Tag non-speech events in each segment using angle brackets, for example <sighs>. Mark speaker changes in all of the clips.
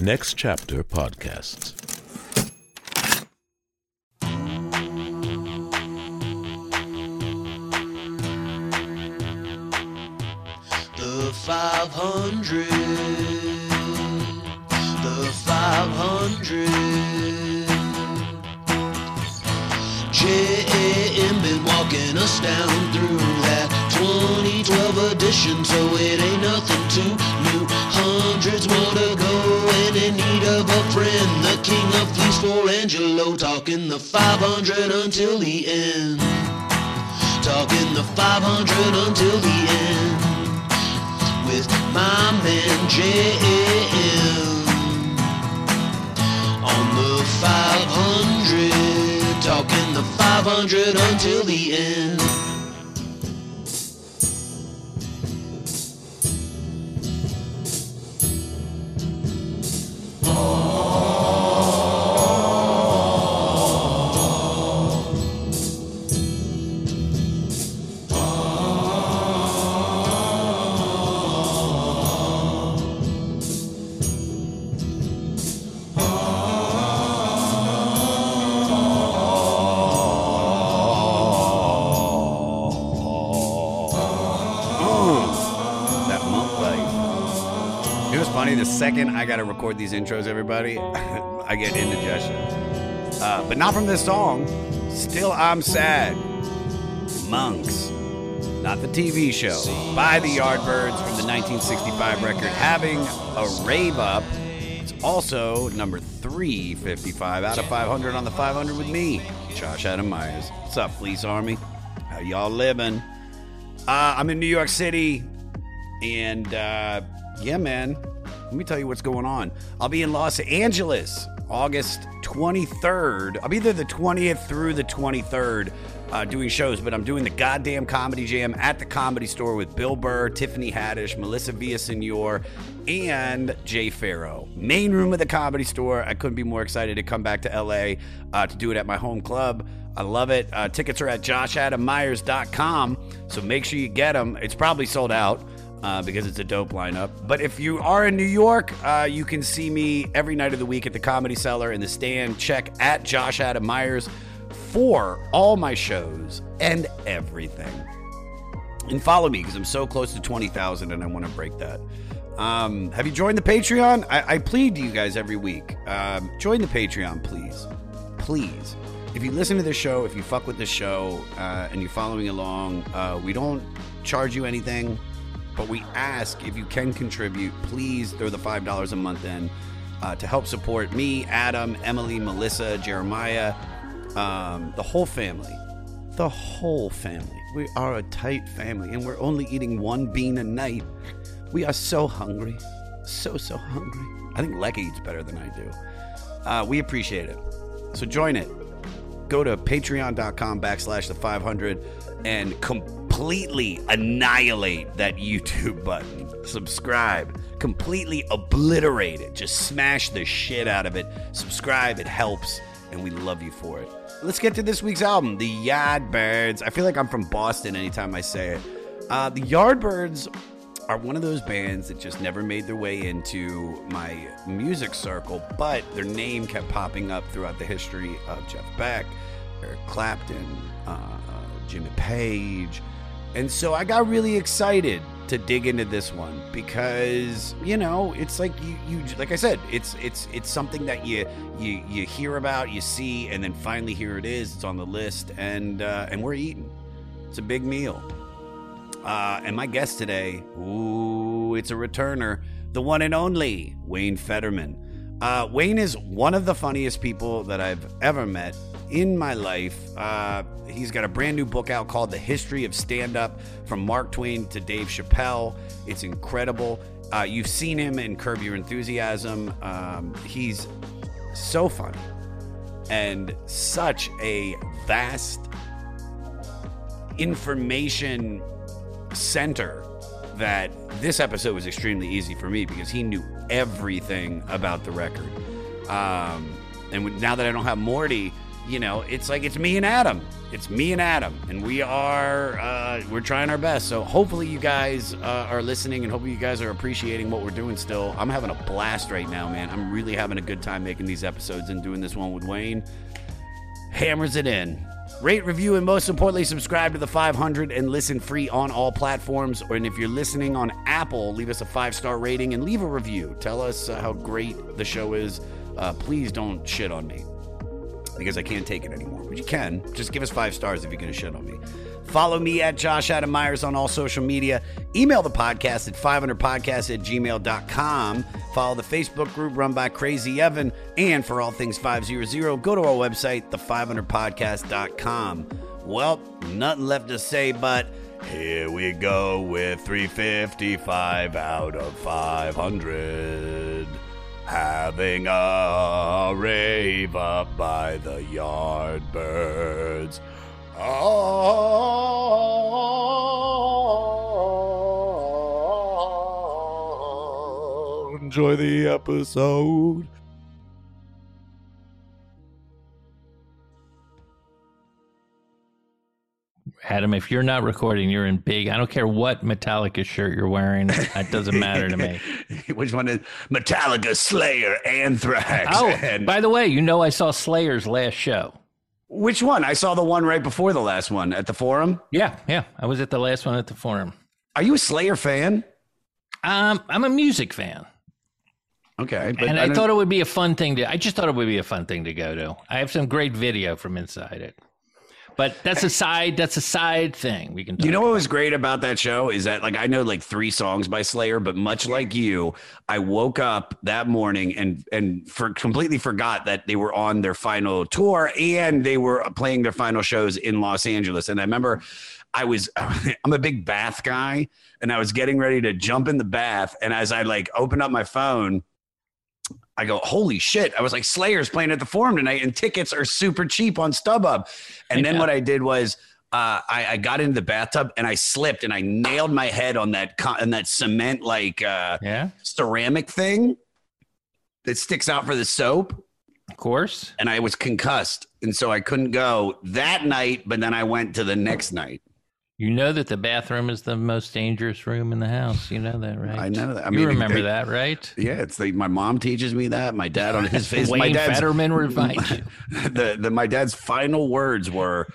Speaker 1: Next Chapter Podcasts.
Speaker 2: The 500. The 500. JAM been walking us down through that 2012 edition, so it ain't nothing too new. Hundreds more to go, and in need of a friend. The king of fleece for Angelo, talking the 500 until the end. Talking the 500 until the end with my man JM on the 500, talking the 500 until the end.
Speaker 3: Second I got to record these intros, everybody, <laughs> I get indigestion. Uh, but not from this song. Still, I'm sad. Monks, not the TV show. By the Yardbirds from the 1965 record, having a rave up. It's also number 355 out of 500 on the 500 with me, Josh Adam Meyers. What's up, Fleece Army? How y'all living? Uh, I'm in New York City, and uh, yeah, man, let me tell you what's going on. I'll be in Los Angeles August 23rd. I'll be there the 20th through the 23rd uh, doing shows, but I'm doing the goddamn comedy jam at the comedy store with Bill Burr, Tiffany Haddish, Melissa Villasenor, and Jay Pharoah. Main room of the comedy store. I couldn't be more excited to come back to LA uh, to do it at my home club. I love it. Uh, tickets are at joshadammeyers.com, so make sure you get them. It's probably sold out uh, because it's a dope lineup. But if you are in New York, uh, you can see me every night of the week at the Comedy Cellar in the stand. Check at Josh Adam Meyers for all my shows and everything. And follow me because I'm so close to 20,000 and I want to break that. Um, have you joined the Patreon? I, I plead to you guys every week. Um, join the Patreon, please. Please. If you listen to this show, if you fuck with this show, uh, and you're following along, uh, we don't charge you anything, but we ask if you can contribute, please throw the $5 a month in uh, to help support me, Adam, Emily, Melissa, Jeremiah, um, the whole family. The whole family. We are a tight family, and we're only eating one bean a night. We are so hungry. So, so hungry. I think Lekka eats better than I do. Uh, we appreciate it. So join it. Go to patreon.com backslash the 500 and completely annihilate that YouTube <laughs> button. Subscribe. Completely obliterate it. Just smash the shit out of it. Subscribe. It helps. And we love you for it. Let's get to this week's album, The Yardbirds. I feel like I'm from Boston anytime I say it. Uh, the Yardbirds are one of those bands that just never made their way into my music circle, but their name kept popping up throughout the history of Jeff Beck, Eric Clapton, uh, Jimmy Page. And so I got really excited to dig into this one because you know it's like you, you like I said it's it's it's something that you you you hear about you see and then finally here it is it's on the list and uh, and we're eating it's a big meal uh, and my guest today, ooh, it's a returner, the one and only Wayne Federman. Uh, Wayne is one of the funniest people that I've ever met in my life. Uh, he's got a brand new book out called The History of Stand Up from Mark Twain to Dave Chappelle. It's incredible. Uh, you've seen him in Curb Your Enthusiasm. Um, he's so funny and such a vast information center that this episode was extremely easy for me because he knew everything about the record. Um, and now that I don't have Morty, you know, it's like it's me and Adam. It's me and Adam, and we are uh, we're trying our best. So hopefully you guys uh, are listening, and hopefully you guys are appreciating what we're doing. Still, I'm having a blast right now, man. I'm really having a good time making these episodes and doing this one with Wayne. Hammers it in. Rate, review, and most importantly, subscribe to the 500 and listen free on all platforms. Or and if you're listening on Apple, leave us a five star rating and leave a review. Tell us uh, how great the show is. Uh, please don't shit on me because I can't take it anymore. But you can. Just give us five stars if you're going to shit on me. Follow me at Josh Adam Meyers on all social media. Email the podcast at 500podcast at gmail.com. Follow the Facebook group run by Crazy Evan. And for all things 500, go to our website, the500podcast.com. Well, nothing left to say but here we go with 355 out of 500 having a rave up by the Yardbirds. Oh, enjoy the episode.
Speaker 4: Adam, if you're not recording, you're in big. I don't care what Metallica shirt you're wearing. That doesn't matter to me. <laughs>
Speaker 3: Which one is Metallica, Slayer, Anthrax?
Speaker 4: Oh,
Speaker 3: and-
Speaker 4: by the way, you know I saw Slayer's last show.
Speaker 3: which one? I saw the one right before the last one at the forum.
Speaker 4: Yeah, yeah. I was at the last one at the forum.
Speaker 3: Are you a Slayer fan?
Speaker 4: Um, I'm a music fan,
Speaker 3: Okay,
Speaker 4: and I,
Speaker 3: don't-
Speaker 4: thought it would be a fun thing to. I just thought it would be a fun thing to go to. I have some great video from inside it, but that's a side. That's a side thing. We can. Talk
Speaker 3: You know what was great about that show is that like I know like three songs by Slayer, but much like you, I woke up that morning and and for completely forgot that they were on their final tour and they were playing their final shows in Los Angeles. And I remember I was <laughs> I'm a big bath guy and I was getting ready to jump in the bath and as I like opened up my phone I go, holy shit. I was like, Slayer's playing at the forum tonight and tickets are super cheap on StubHub. And then what I did was uh, I, I got into the bathtub and I slipped and I nailed my head on that con- on that cement like uh,
Speaker 4: Yeah,
Speaker 3: ceramic thing that sticks out for the soap.
Speaker 4: of course.
Speaker 3: And I was concussed. And so I couldn't go that night, but then I went to the next night.
Speaker 4: You know that the bathroom is the most dangerous room in the house. You know that, right?
Speaker 3: I know that. I
Speaker 4: you
Speaker 3: mean,
Speaker 4: remember
Speaker 3: they-
Speaker 4: that, right?
Speaker 3: Yeah, it's like my mom teaches me that. My dad on his <laughs> face. my
Speaker 4: Wayne
Speaker 3: dad's,
Speaker 4: Federman reminds <laughs> you.
Speaker 3: the, the my dad's final words were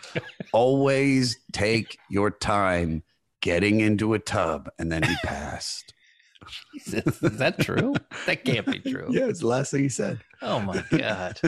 Speaker 3: always take your time getting into a tub and then he passed
Speaker 4: Is that true? That can't be true.
Speaker 3: yeah it's the last thing he said
Speaker 4: Oh my <laughs> god!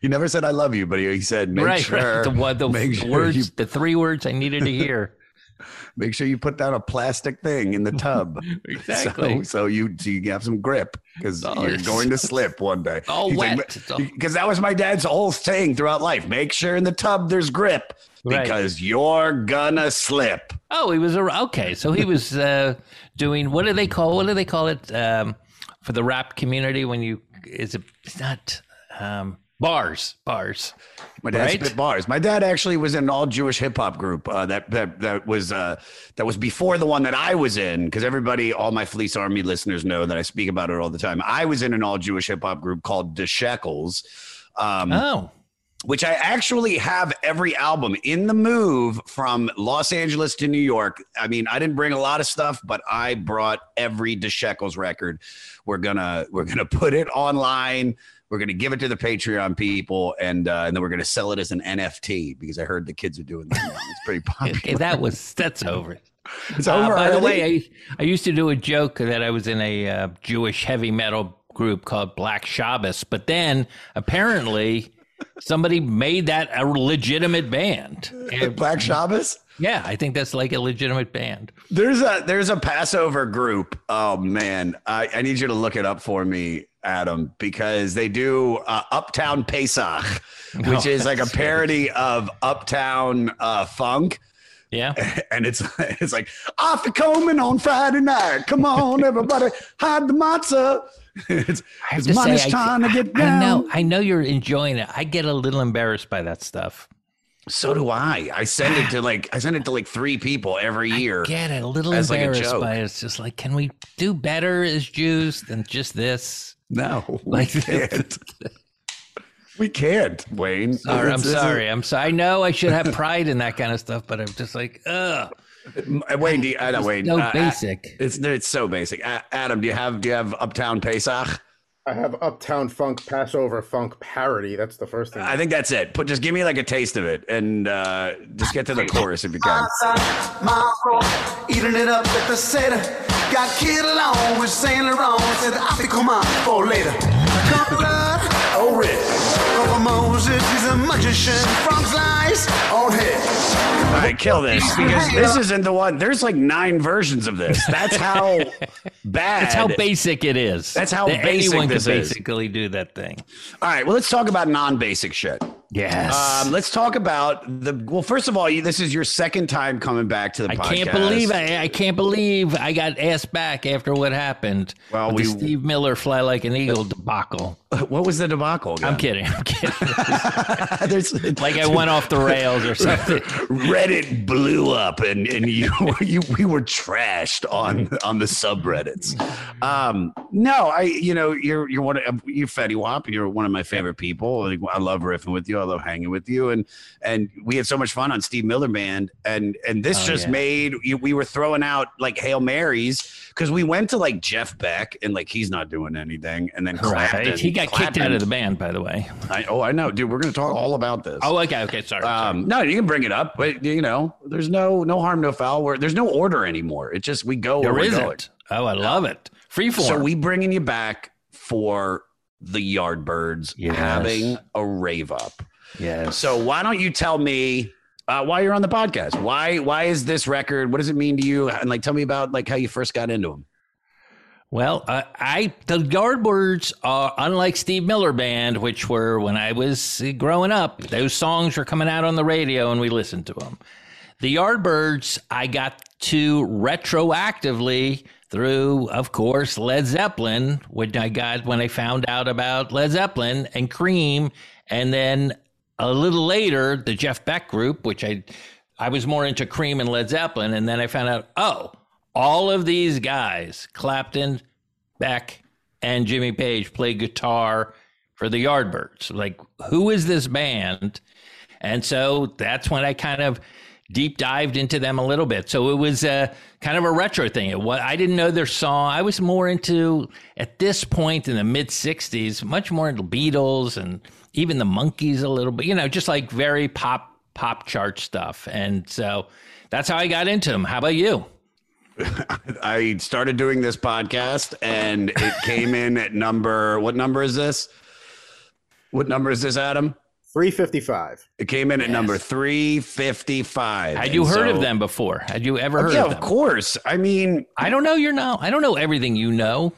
Speaker 3: he never said i love you but he, he said make
Speaker 4: right,
Speaker 3: sure
Speaker 4: right. The, one- the
Speaker 3: make sure
Speaker 4: words,
Speaker 3: you
Speaker 4: the three words I needed to hear. <laughs>
Speaker 3: make sure you put down a plastic thing in the tub <laughs>
Speaker 4: Exactly.
Speaker 3: so, so you so you have some grip because
Speaker 4: Oh,
Speaker 3: you're going to slip one day
Speaker 4: all
Speaker 3: He's
Speaker 4: wet.
Speaker 3: like, because that was my dad's whole thing throughout life make sure in the tub there's grip
Speaker 4: Right.
Speaker 3: because you're gonna slip
Speaker 4: Oh, he was a okay. So he was uh, doing what do they call what do they call it um, for the rap community when you is it it's not um, bars bars.
Speaker 3: My dad
Speaker 4: Right?
Speaker 3: spit bars. My dad actually was in an all Jewish hip hop group uh, that that that was uh, that was before the one that I was in. Because everybody, all my Fleece Army listeners know that I speak about it all the time. I was in an all Jewish hip hop group called The Shekels. Um,
Speaker 4: Oh,
Speaker 3: which I actually have every album in the move from Los Angeles to New York. I mean, I didn't bring a lot of stuff, but I brought every The Shekels record. We're gonna we're gonna <laughs> put it online. We're gonna give it to the Patreon people, and uh, and then we're gonna sell it as an NFT because I heard the kids are doing that. It's pretty <laughs> popular.
Speaker 4: okay, that was that's over.
Speaker 3: It's
Speaker 4: Uh,
Speaker 3: over
Speaker 4: by the way, I, I used to do a joke that I was in a uh, Jewish heavy metal group called Black Shabbos, but then apparently somebody made that a legitimate band. And,
Speaker 3: Black Shabbos.
Speaker 4: yeah, I think that's like a legitimate band.
Speaker 3: There's a there's a Passover group. Oh man, I, I need you to look it up for me, Adam, because they do uh, Uptown Pesach, <laughs> which
Speaker 4: Oh,
Speaker 3: is like a parody of Uptown uh, Funk,
Speaker 4: Yeah. <laughs>
Speaker 3: and it's it's like off the coming on Friday night. Come on, everybody, hide the matzah. <laughs> it's
Speaker 4: I
Speaker 3: it's
Speaker 4: say,
Speaker 3: money's
Speaker 4: I-
Speaker 3: time to get
Speaker 4: I
Speaker 3: down.
Speaker 4: know, I know you're enjoying it. I get a little embarrassed by that stuff.
Speaker 3: So do I. I send it to like I send it to like three people every year.
Speaker 4: Get it a little
Speaker 3: As like a
Speaker 4: embarrassed
Speaker 3: joke.
Speaker 4: by it. It's just like, can we do better as Jews than just this?
Speaker 3: No, <laughs>
Speaker 4: Like-
Speaker 3: we <laughs> can't. We can't, Wayne.
Speaker 4: Sorry, I'm sorry. I'm sorry. I know I should have pride in that kind of stuff, but I'm just like, ugh.
Speaker 3: Uh, Wayne, do you, I know, Wayne.
Speaker 4: so
Speaker 3: uh,
Speaker 4: basic.
Speaker 3: It's it's so basic. Uh, Adam, do you have do you have Uptown Pesach?
Speaker 5: I have Uptown Funk Passover Funk parody. That's the first thing.
Speaker 3: I think that's it. Put just give me like a taste of it, and uh, just get to the chorus if you can.
Speaker 6: outside my eating it up at the Seder. Got kid along with Saint Laurent. Said, I think come on for later. Come blood, oh red. Over Moses, he's a magician. Frogs lies on oh, head.
Speaker 3: All right, kill this because this isn't the one. There's like nine versions of this. That's how <laughs> bad.
Speaker 4: That's how basic it is.
Speaker 3: That's how
Speaker 4: That
Speaker 3: basic
Speaker 4: anyone
Speaker 3: this
Speaker 4: could
Speaker 3: is.
Speaker 4: basically do that thing.
Speaker 3: All right, well, let's talk about non-basic shit.
Speaker 4: Yes.
Speaker 3: Um, let's talk about the. Well, first of all, you, this is your second time coming back to the
Speaker 4: I
Speaker 3: podcast.
Speaker 4: can't believe I, I can't believe I got asked back after what happened.
Speaker 3: Well,
Speaker 4: with
Speaker 3: we-
Speaker 4: the Steve Miller fly like an eagle debacle. <laughs>
Speaker 3: What was the debacle? Again?
Speaker 4: I'm kidding. I'm kidding. <laughs>
Speaker 3: There's <laughs>
Speaker 4: like I went off the rails or something.
Speaker 3: Reddit blew up, and and you you we were trashed on on the subreddits. Um, no, I you know you're you're one of you're Fetty Wap. You're one of my favorite people. I love riffing with you. Hanging with you, and and we had so much fun on Steve Miller Band, and and this
Speaker 4: Oh,
Speaker 3: just
Speaker 4: yeah.
Speaker 3: made we were throwing out like hail marys because we went to like Jeff Beck, and like he's not doing anything, and then Clapton,
Speaker 4: Right. He got kicked out of the band, by the way.
Speaker 3: I, oh, I know, dude. We're gonna talk all about this.
Speaker 4: Oh, okay. Okay. Sorry. sorry.
Speaker 3: Um, no, you can bring it up, but you know, there's no no harm, no foul. Where there's no order anymore. It's just we go where
Speaker 4: there isn't. Oh, I love it. Freeform.
Speaker 3: So we bringing you back for the Yardbirds
Speaker 4: Yes.
Speaker 3: having a rave up.
Speaker 4: Yes.
Speaker 3: So why don't you tell me uh, why you're on the podcast? Why why is this record? What does it mean to you? And like, tell me about like how you first got into them.
Speaker 4: Well, uh, I the Yardbirds are unlike Steve Miller Band, which were when I was growing up. Those songs were coming out on the radio, and we listened to them. The Yardbirds, I got to retroactively through, of course, Led Zeppelin, which I got when I found out about Led Zeppelin and Cream, and then a little later the Jeff Beck group, which I I was more into Cream and Led Zeppelin, and then I found out, oh, all of these guys, Clapton, Beck, and Jimmy Page, play guitar for the Yardbirds. Like, who is this band? And so that's when I kind of deep dived into them a little bit. So it was a kind of a retro thing. It was, I didn't know their song. I was more into at this point in the mid '60s, much more into Beatles and even the Monkees a little bit. You know, just like very pop pop chart stuff. And so that's how I got into them. How about you? <laughs>
Speaker 3: I started doing this podcast and it came in at number what number is this? What number is this, Adam?
Speaker 5: 355.
Speaker 3: It came in at number 355.
Speaker 4: Had you
Speaker 3: And
Speaker 4: heard
Speaker 3: so-
Speaker 4: of them before? Had you ever oh, heard
Speaker 3: Yeah,
Speaker 4: of
Speaker 3: of course. I mean,
Speaker 4: I don't know your know. I don't know everything you know.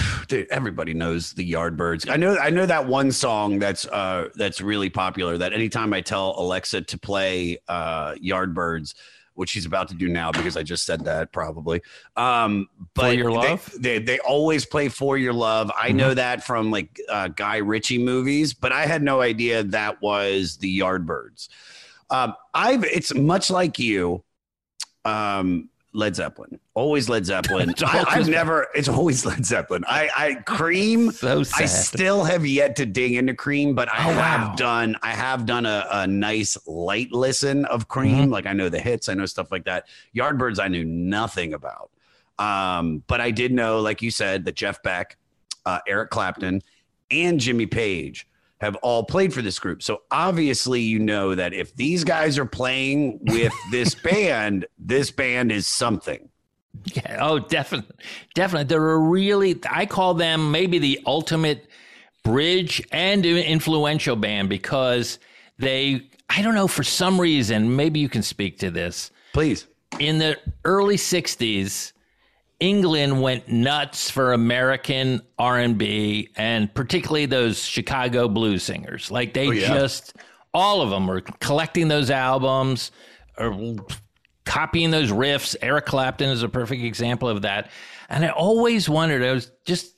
Speaker 4: <sighs>
Speaker 3: dude, everybody knows the Yardbirds. I know I know that one song that's uh that's really popular that anytime I tell Alexa to play uh Yardbirds, which she's about to do now because I just said that probably. Um but
Speaker 4: Your
Speaker 3: they-
Speaker 4: Love? Mm-hmm.
Speaker 3: They, they always play For Your Love. I know that from like uh Guy Ritchie movies, but I had no idea that was the Yardbirds. Um I've it's much like you. Um Led Zeppelin, always Led Zeppelin. <laughs> I, I've
Speaker 4: 'cause-
Speaker 3: never. It's always Led Zeppelin. I, I <laughs> Cream.
Speaker 4: So sad.
Speaker 3: I still have yet to dig into Cream, but I
Speaker 4: Oh,
Speaker 3: have
Speaker 4: wow.
Speaker 3: done. I have done a, a nice light listen of Cream.
Speaker 4: Mm-hmm.
Speaker 3: Like I know the hits, I know stuff like that. Yardbirds, I knew nothing about. Um, but I did know, like you said, that Jeff Beck, uh, Eric Clapton, and Jimmy Page have all played for this group. So obviously, you know that if these guys are playing with <laughs> this band, this band is something.
Speaker 4: Yeah, oh, definitely, definitely. They're a really. I call them maybe the ultimate bridge and influential band because they. I don't know for some reason. Maybe you can speak to this.
Speaker 3: Please.
Speaker 4: In the early '60s, England went nuts for American R&B and particularly those Chicago blues singers. Like they oh,
Speaker 3: yeah.
Speaker 4: just all of them were collecting those albums or copying those riffs. Eric Clapton is a perfect example of that. And I always wondered, I was just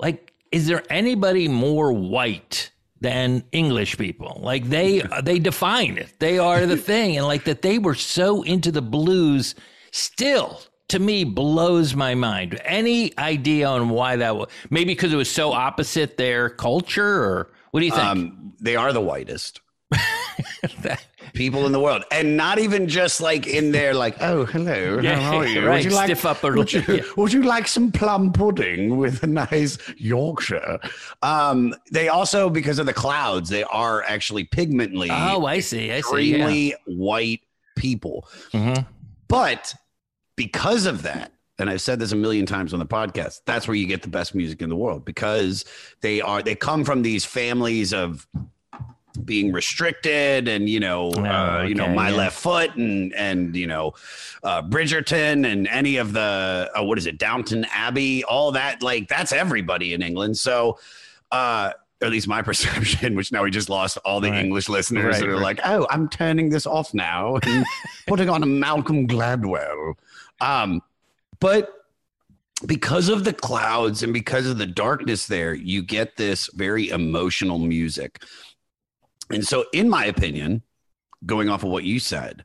Speaker 4: like, is there anybody more white than English people? Like they <laughs> they define it. They are the thing. And like that they were so into the blues still to me blows my mind. Any idea on why that was? Maybe because it was so opposite their culture or What do you think?
Speaker 3: Um, they are the whitest <laughs> people in the world, and not even just like in there, like, oh, hello,
Speaker 4: Yeah,
Speaker 3: how are you?
Speaker 4: right,
Speaker 3: Would you like
Speaker 4: stiff upper
Speaker 3: Would you,
Speaker 4: yeah.
Speaker 3: would you like some plum pudding with a nice Yorkshire? Um, they also, because of the clouds, they are actually pigmently.
Speaker 4: oh, I see. I see. Yeah.
Speaker 3: extremely white people.
Speaker 4: Mhm.
Speaker 3: But because of that, and I've said this a million times on the podcast, that's where you get the best music in the world because they are they come from these families of being restricted and you know uh, you know
Speaker 4: Oh,
Speaker 3: my
Speaker 4: yeah.
Speaker 3: left foot and and you know uh, Bridgerton and any of the uh, what is it Downton Abbey all that like that's everybody in England so uh or at least my <laughs> perception which now we just lost all the
Speaker 4: Right.
Speaker 3: English listeners
Speaker 4: Right,
Speaker 3: that are
Speaker 4: right.
Speaker 3: like oh I'm turning this off now and <laughs> putting on a Malcolm Gladwell um but because of the clouds and because of the darkness there, you get this very emotional music. And so, in my opinion, going off of what you said,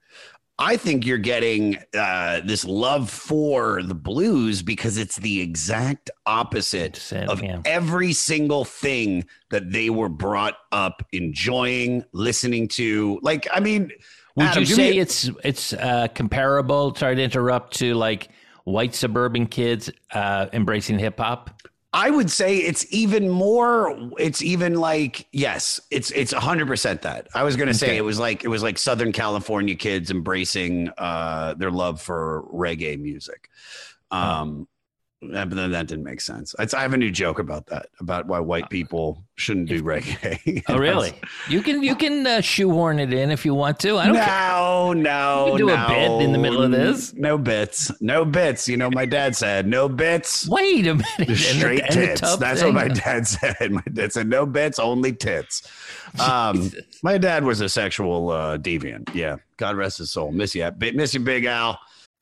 Speaker 3: I think you're getting uh, this love for the blues because it's the exact opposite of
Speaker 4: yeah.
Speaker 3: every single thing that they were brought up enjoying, listening to. Like, I mean,
Speaker 4: Would
Speaker 3: Adam,
Speaker 4: you say
Speaker 3: me-
Speaker 4: it's it's uh, comparable? Sorry to interrupt. To like white suburban kids uh, embracing hip hop.
Speaker 3: I would say it's even more. It's even like yes, it's it's hundred percent that. I was gonna say it was like it was like Southern California kids embracing uh, their love for reggae music. Um, uh, but then that didn't make sense. It's, I have a new joke about that about why white people shouldn't do reggae. <laughs>
Speaker 4: Oh, really? You can you can uh, shoehorn it in if you want to. I don't care.
Speaker 3: no, no,
Speaker 4: You do a
Speaker 3: no,
Speaker 4: bit in the middle of this.
Speaker 3: No bits, no bits. You know, my dad said no bits.
Speaker 4: Wait a minute. <laughs>
Speaker 3: Straight
Speaker 4: the
Speaker 3: tits. That's
Speaker 4: thing?
Speaker 3: what my dad <laughs> said. My dad said no bits, only tits. Um, my dad was a sexual uh, deviant. Yeah, God rest his soul. Miss you, miss you, Big Al.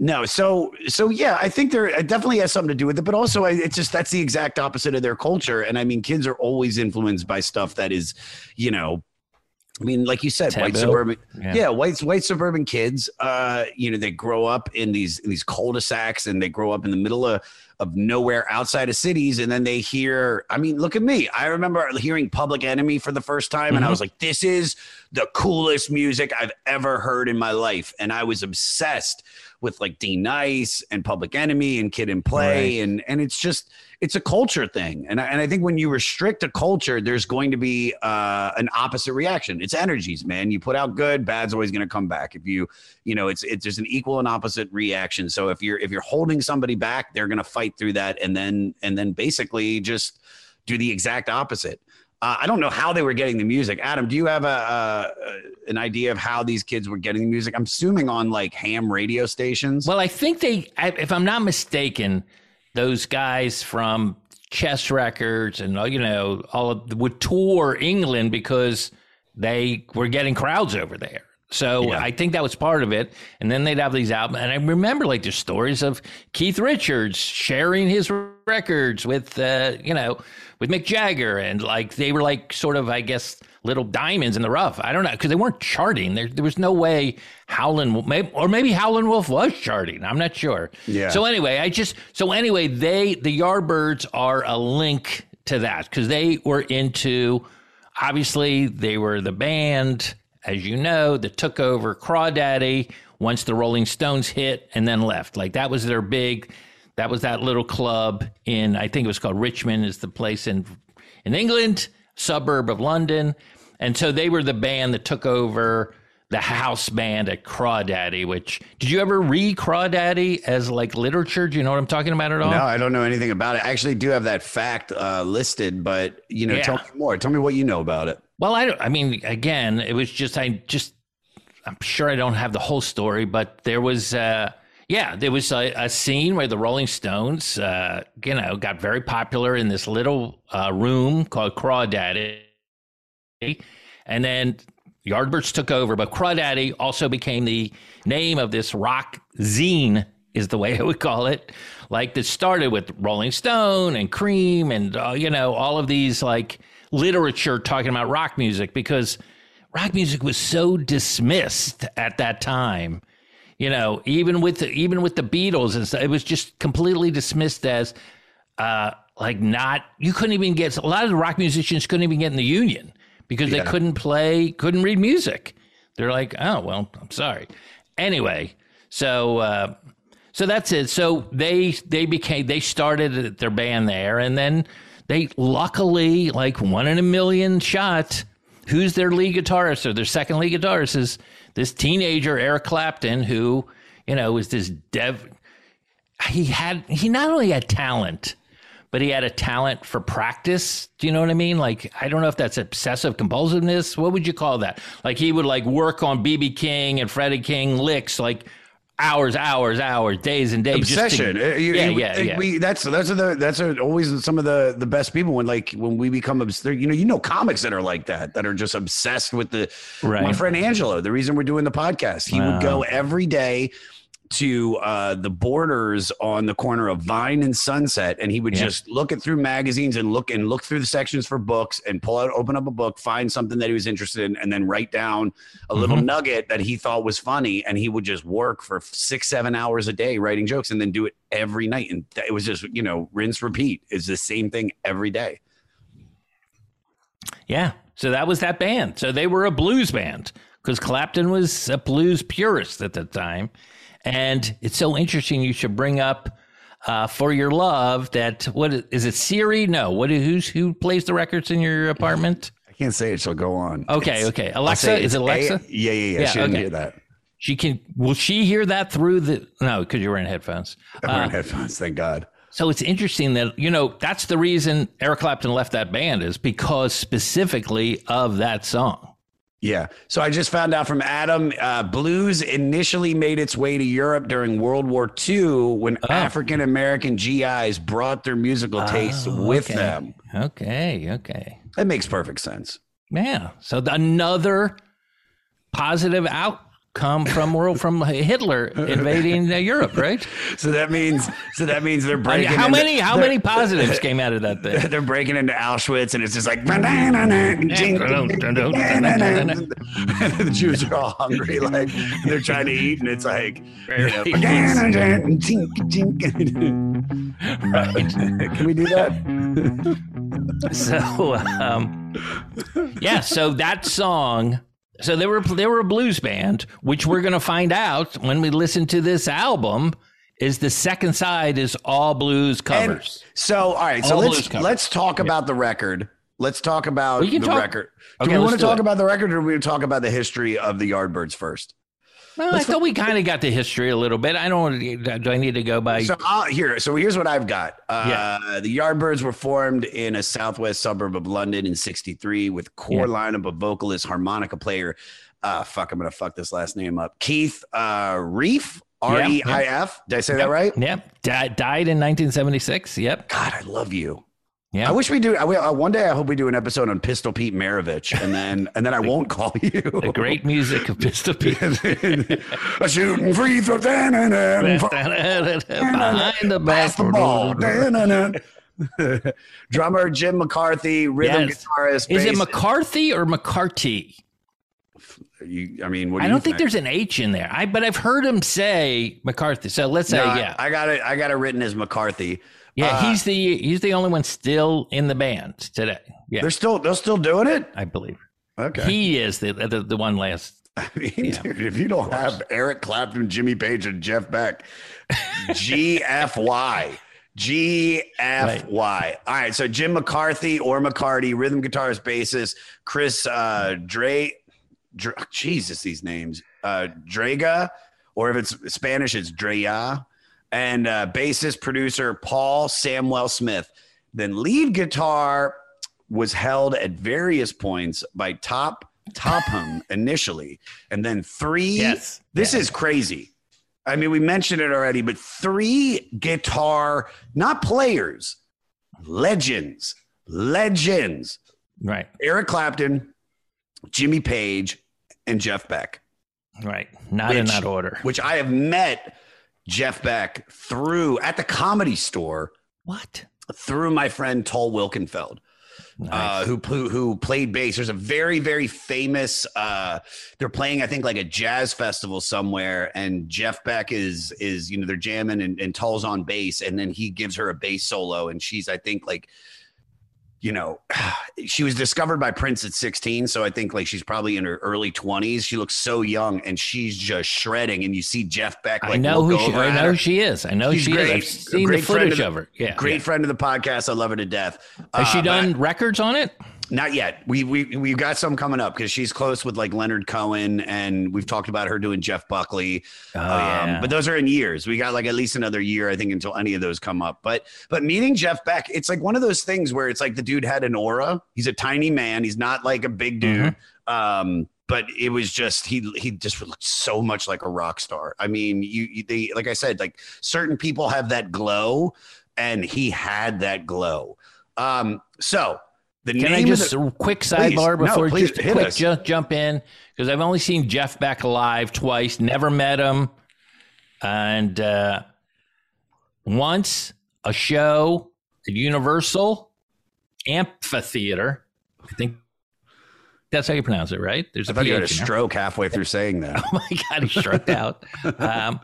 Speaker 3: no, so so yeah, I think there it definitely has something to do with it, but also I- it's just that's the exact opposite of their culture. And I mean, kids are always influenced by stuff that is, you know, I mean, like you said, white suburban,
Speaker 4: Yeah.
Speaker 3: yeah, white white suburban kids. Uh, you know, they grow up in these in these cul-de-sacs, and they grow up in the middle of of nowhere outside of cities, and then they hear. I mean, look at me. I remember hearing Public Enemy for the first time, and I
Speaker 4: Mhm.
Speaker 3: was like, "This is the coolest music I've ever heard in my life," and I was obsessed with like D Nice and Public Enemy and Kid and Play,
Speaker 4: Right.
Speaker 3: and and it's just it's a culture thing, and I, and I think when you restrict a culture, there's going to be uh, an opposite reaction. It's energies, man. You put out good, bad's always going to come back. If you you know, it's it's there's an equal and opposite reaction. So if you're if you're holding somebody back, they're going to fight through that, and then and then basically just do the exact opposite. Uh, I don't know how they were getting the music. Adam, do you have a, uh an idea of how these kids were getting the music? I'm assuming on like ham radio stations.
Speaker 4: Well, I think they, if I'm not mistaken, those guys from Chess Records and uh, you know all of would tour England because they were getting crowds over there. So
Speaker 3: Yeah.
Speaker 4: I think that was part of it. And then they'd have these albums, and I remember like the stories of Keith Richards sharing his records with, uh, you know, with Mick Jagger, and like they were like sort of, I guess, little diamonds in the rough. I don't know because they weren't charting. There, there was no way Howlin' maybe, or maybe Howlin' Wolf was charting. I'm not sure.
Speaker 3: Yeah.
Speaker 4: So anyway, I just so anyway, they the Yardbirds are a link to that because they were into. Obviously, they were the band, as you know, that took over Crawdaddy once the Rolling Stones hit and then left. Like that was their big. That was that little club in I think it was called Richmond is the place in in England. suburb of London. And so they were the band that took over the house band at Crawdaddy, which did you ever read Crawdaddy as like literature? Do you know what I'm talking about at all?
Speaker 3: No, I don't know anything about it. I actually do have that fact uh, listed, but you know,
Speaker 4: Yeah.
Speaker 3: tell me more. Tell me what you know about it.
Speaker 4: Well, I don't, I mean, again, it was just, I just, I'm sure I don't have the whole story, but there was, uh, yeah, there was a, a scene where the Rolling Stones, uh, you know, got very popular in this little uh, room called Crawdaddy. And then Yardbirds took over, but Crawdaddy also became the name of this rock zine, is the way I would call it. Like that started with Rolling Stone and Cream and, uh, you know, all of these like literature talking about rock music because rock music was so dismissed at that time. You know, even with the, even with the Beatles and stuff, it was just completely dismissed as uh, like not. You couldn't even get a lot of the rock musicians couldn't even get in the union because they couldn't play, couldn't read music. They're like, oh well, I'm sorry. Anyway, so uh, so that's it. So they they became they started their band there, and then they luckily like one in a million shot. Who's their lead guitarist or their second lead guitarist is this teenager Eric Clapton, who you know was this dev. He had he not only had talent, but he had a talent for practice. Do you know what I mean? Like, I don't know if that's obsessive compulsiveness. What would you call that? Like, he would like work on BB King and Freddie King licks like hours, hours, hours, days and days. just to-
Speaker 3: Obsession. Uh, you-
Speaker 4: yeah,
Speaker 3: you-
Speaker 4: yeah, yeah.
Speaker 3: We that's that's the that's always some of the the best people when like when we become obs- there- you know you know comics that are like that that are just obsessed with the
Speaker 4: Right.
Speaker 3: my friend Angelo the reason we're doing the podcast he would go every day to uh, the borders on the corner of Vine and Sunset, and he would
Speaker 4: Yeah.
Speaker 3: just look it through magazines and look and look through the sections for books and pull out, open up a book, find something that he was interested in, and then write down a little
Speaker 4: Mm-hmm.
Speaker 3: nugget that he thought was funny, and he would just work for six, seven hours a day writing jokes, and then do it every night, and it was just you know rinse repeat. It's the same thing every day.
Speaker 4: Yeah. So that was that band. So they were a blues band because Clapton was a blues purist at the time. And it's so interesting. You should bring up uh, for your love that what is it? Siri? No. What? Who's who plays the records in your apartment? <laughs>
Speaker 3: I can't say it; she'll go on.
Speaker 4: Okay,
Speaker 3: It's-
Speaker 4: okay. Alexa, is it Alexa?
Speaker 3: A- yeah, yeah, yeah.
Speaker 4: Yeah,
Speaker 3: she didn't
Speaker 4: okay.
Speaker 3: hear that.
Speaker 4: She can. Will she hear that through the? No, because you're wearing headphones. <laughs>
Speaker 3: I'm
Speaker 4: Uh,
Speaker 3: wearing headphones. Thank God.
Speaker 4: So it's interesting that, you know, that's the reason Eric Clapton left that band is because specifically of that song.
Speaker 3: Yeah. So I just found out from Adam, uh, blues initially made its way to Europe during World War II when
Speaker 4: Oh.
Speaker 3: African American GIs brought their musical tastes with
Speaker 4: okay.
Speaker 3: them.
Speaker 4: Okay, okay.
Speaker 3: That makes perfect sense.
Speaker 4: Yeah. So the- another positive outcome from world from Hitler invading <laughs> Europe, right?
Speaker 3: So that means so that means they're
Speaker 4: I mean,
Speaker 3: breaking.
Speaker 4: how
Speaker 3: into-
Speaker 4: many how many positives came out of that thing? <laughs>
Speaker 3: They're breaking into Auschwitz, and it's just like the Jews are all hungry, like they're trying to eat, and it's like you <laughs> know, right. Can we do that?
Speaker 4: So um, yeah, so that song. So they were they were a blues band, which we're going to find out when we listen to this album. Is the second side is all blues
Speaker 3: And
Speaker 4: covers?
Speaker 3: so, all right. So
Speaker 4: All
Speaker 3: let's let's talk about the record. Let's talk about the
Speaker 4: talk-
Speaker 3: record. Do
Speaker 4: Okay,
Speaker 3: we want to talk
Speaker 4: it.
Speaker 3: about the record, or do we talk about the history of the Yardbirds first?
Speaker 4: Well, I thought we kind of got the history a little bit. I don't. Do I need to go by?
Speaker 3: So uh, here, so here's what I've got. Uh, The Yardbirds were formed in a southwest suburb of London in '63 with core lineup of vocalist, harmonica player. Uh, fuck, I'm gonna fuck this last name up. Keith uh, Reef, R E I F. Did I say that right?
Speaker 4: Yep. Di- died in 1976. Yep.
Speaker 3: God, I love you.
Speaker 4: Yeah.
Speaker 3: I wish we do. I, uh, one day, I hope we do an episode on Pistol Pete Maravich, and then <laughs> and then I won't call you.
Speaker 4: the great music of Pistol Pete. <laughs>
Speaker 3: a shooting free throw.
Speaker 4: Behind the basketball. <laughs>
Speaker 3: Drummer Jim McCarthy, rhythm
Speaker 4: Yes.
Speaker 3: guitarist.
Speaker 4: Is it McCarthy or McCarty?
Speaker 3: You, I mean, what do
Speaker 4: I don't think there's an H in there. I but I've heard him say McCarthy. So let's say
Speaker 3: No, I-
Speaker 4: yeah.
Speaker 3: I got it. I got it written as McCarthy.
Speaker 4: Yeah,
Speaker 3: uh,
Speaker 4: he's the he's the only one still in the band today. Yeah,
Speaker 3: They're still they're still doing it.
Speaker 4: I believe.
Speaker 3: Okay.
Speaker 4: He is the, the the one last <laughs>
Speaker 3: I mean, dude, if you don't have Eric Clapton, Jimmy Page, and Jeff Beck, GFY, <laughs> G F Y. All right. So Jim McCarthy or McCarty, rhythm guitarist, bassist, Chris uh, Dre, Dre. Jesus, these names. Uh, Drega, or if it's Spanish, it's Drea. And uh, bassist, producer, Paul Samwell Smith. Then lead guitar was held at various points by Top Topham <laughs> initially, and then three.
Speaker 4: Yes.
Speaker 3: This
Speaker 4: Yeah.
Speaker 3: is crazy. I mean, we mentioned it already, but three guitar, not players, legends, legends.
Speaker 4: Right.
Speaker 3: Eric Clapton, Jimmy Page, and Jeff Beck.
Speaker 4: Right. Not in that order.
Speaker 3: Which I have met Jeff Beck through at the comedy store
Speaker 4: What?
Speaker 3: through my friend Tal Wilkenfeld. uh, who who who played bass. There's a very very famous. Uh, they're playing, I think, like a jazz festival somewhere, and Jeff Beck is is you know they're jamming and, and Tal's on bass, and then he gives her a bass solo, and she's I think like. You know, <sighs> she was discovered by Prince at 16. So I think like she's probably in her early 20s. She looks so young and she's just shredding. And you see Jeff Beck like
Speaker 4: I know who she, I know
Speaker 3: her.
Speaker 4: she is. I know
Speaker 3: She's
Speaker 4: she
Speaker 3: great.
Speaker 4: is. I've seen the footage
Speaker 3: of the-
Speaker 4: of her. Yeah.
Speaker 3: Great
Speaker 4: yeah.
Speaker 3: friend of the podcast. I love her to death.
Speaker 4: Has she
Speaker 3: Uh, but
Speaker 4: done records on it?
Speaker 3: Not yet. We we we've got some coming up because she's close with like Leonard Cohen, and we've talked about her doing Jeff Buckley.
Speaker 4: Oh,
Speaker 3: Um,
Speaker 4: yeah.
Speaker 3: But those are in years. We got like at least another year, I think, until any of those come up. But but meeting Jeff Beck, it's like one of those things where it's like the dude had an aura. He's a tiny man. He's not like a big dude. Um, but it was just he he just looked so much like a rock star. I mean, you, you they like I said, like certain people have that glow, and he had that glow. Um, so the
Speaker 4: Can I just
Speaker 3: the,
Speaker 4: quick sidebar
Speaker 3: No,
Speaker 4: before
Speaker 3: please,
Speaker 4: just a
Speaker 3: hit
Speaker 4: quick
Speaker 3: us.
Speaker 4: ju- jump in because I've only seen Jeff Beck alive twice, never met him, and uh, once a show at Universal Amphitheater. I think that's how you pronounce it, right? There's
Speaker 3: I thought you had a
Speaker 4: PH in there.
Speaker 3: stroke halfway through <laughs> saying that.
Speaker 4: Oh my God, he struck out. Um,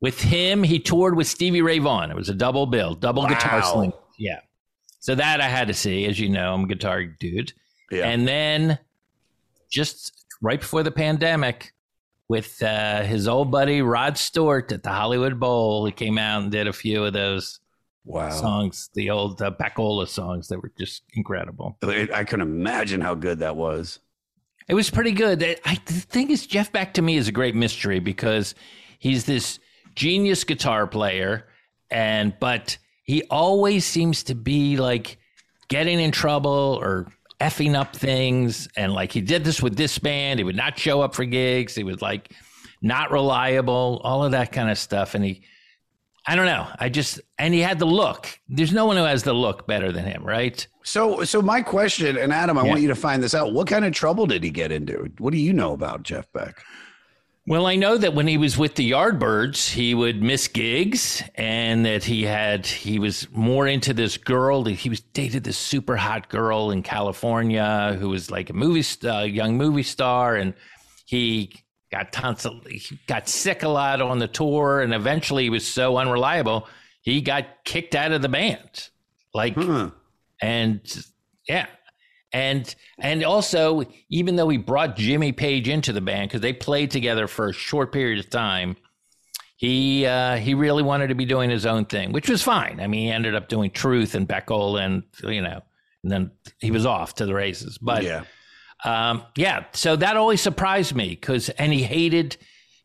Speaker 4: with him, he toured with Stevie Ray Vaughan. It was a double bill, double guitar
Speaker 3: Wow.
Speaker 4: sling. Yeah. So that I had to see. As you know, I'm a guitar dude.
Speaker 3: Yeah.
Speaker 4: And then just right before the pandemic, with uh, his old buddy Rod Stewart at the Hollywood Bowl, he came out and did a few of those
Speaker 3: wow.
Speaker 4: songs, the old uh, Beck-Ola songs that were just incredible.
Speaker 3: I can imagine how good that was.
Speaker 4: It was pretty good. I, I- the thing is, Jeff Beck to me is a great mystery because he's this genius guitar player, and but he always seems to be like getting in trouble or effing up things. And like he did this with this band, he would not show up for gigs. He was like not reliable, all of that kind of stuff. And he, I don't know. I just and he had the look. There's no one who has the look better than him, right?
Speaker 3: So, so my question, and Adam, I
Speaker 4: Yeah.
Speaker 3: want you to find this out. What kind of trouble did he get into? What do you know about Jeff Beck?
Speaker 4: Well, I know that when he was with the Yardbirds, he would miss gigs, and that he had he was more into this girl. That he was dated this super hot girl in California who was like a movie star, uh, young movie star, and he got tonsil, he got sick a lot on the tour, and eventually he was so unreliable he got kicked out of the band. Like
Speaker 3: Huh.
Speaker 4: and yeah and and also even though he brought jimmy page into the band because they played together for a short period of time he uh he really wanted to be doing his own thing which was fine i mean he ended up doing truth and Beck-Ola and you know and then he was off to the races but
Speaker 3: yeah.
Speaker 4: um, yeah, so that always surprised me because, and he hated,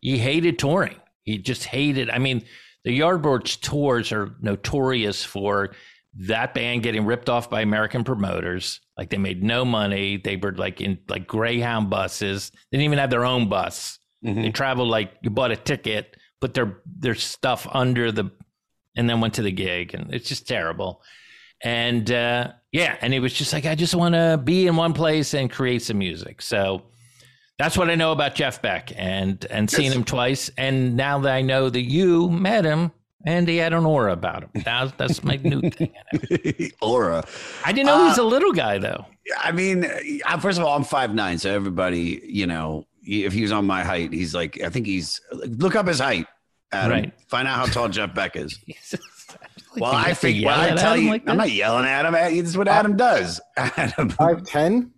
Speaker 4: he hated touring. He just hated. I mean, the Yardbirds tours are notorious for that band getting ripped off by American promoters. Like they made no money. They were like in like Greyhound buses. They didn't even have their own bus. They traveled like you bought a ticket, put their their stuff under the, and then went to the gig, and it's just terrible. And uh, yeah, and it was just like I just want to be in one place and create some music. So that's what I know about Jeff Beck, and and seeing him twice. And now that I know that you met him, and he had an aura about him. Now that's my new <laughs> thing.
Speaker 3: Aura.
Speaker 4: I didn't know he was a little guy though.
Speaker 3: I mean, uh, first of all, I'm five nine, so everybody, you know, if he was on my height, he's like, I think he's look up his height. Adam.
Speaker 4: Right.
Speaker 3: Find out how tall Jeff Beck is. <laughs>
Speaker 4: Like, <laughs>
Speaker 3: Well, I
Speaker 4: have
Speaker 3: think. Well, I
Speaker 4: at
Speaker 3: tell
Speaker 4: him
Speaker 3: you,
Speaker 4: like
Speaker 3: I'm not yelling at him. This is what Adam does. Adam,
Speaker 5: Five ten.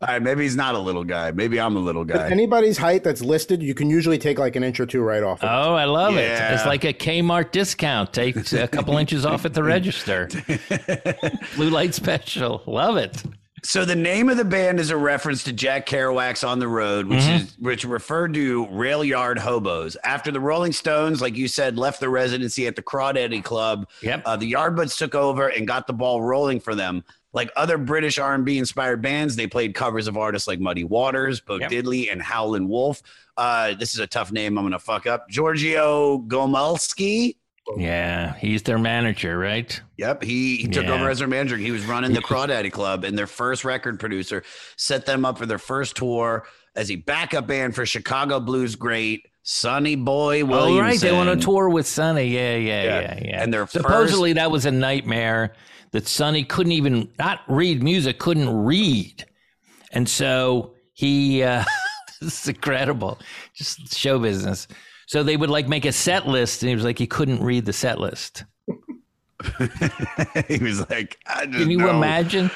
Speaker 3: All right, maybe he's not a little guy. Maybe I'm a little guy.
Speaker 5: Anybody's height that's listed, you can usually take like an inch or two right off. Of it.
Speaker 4: Oh, I love it. It's like a Kmart discount. Take a couple <laughs> inches off at the register. <laughs> Blue light special. Love it.
Speaker 3: So the name of the band is a reference to Jack Kerouac's "On the Road," which
Speaker 4: Mm-hmm.
Speaker 3: is which referred to rail yard hobos. After the Rolling Stones, like you said, left the residency at the Crawdaddy Club,
Speaker 4: Yep.
Speaker 3: uh, the Yardbirds took over and got the ball rolling for them. Like other British R&B inspired bands, they played covers of artists like Muddy Waters, Bo
Speaker 4: Yep.
Speaker 3: Diddley, and Howlin' Wolf. Uh, this is a tough name. I'm gonna fuck up. Giorgio Gomelsky.
Speaker 4: Yeah, he's their manager, right?
Speaker 3: Yep, he, he took
Speaker 4: Yeah.
Speaker 3: over as their manager. He was running the <laughs> Crawdaddy Club, and their first record producer set them up for their first tour as a backup band for Chicago blues great Sonny Boy Williamson.
Speaker 4: Oh, right. They went on tour with Sonny. Yeah, yeah,
Speaker 3: Yeah.
Speaker 4: yeah, yeah.
Speaker 3: And their
Speaker 4: supposedly that was a nightmare that Sonny couldn't even not read music, couldn't read, and so he. Uh, <laughs> this is incredible, just show business. So they would like make a set list, and he was like, he couldn't read the set list. <laughs>
Speaker 3: he was like, I just
Speaker 4: Can you
Speaker 3: know.
Speaker 4: imagine?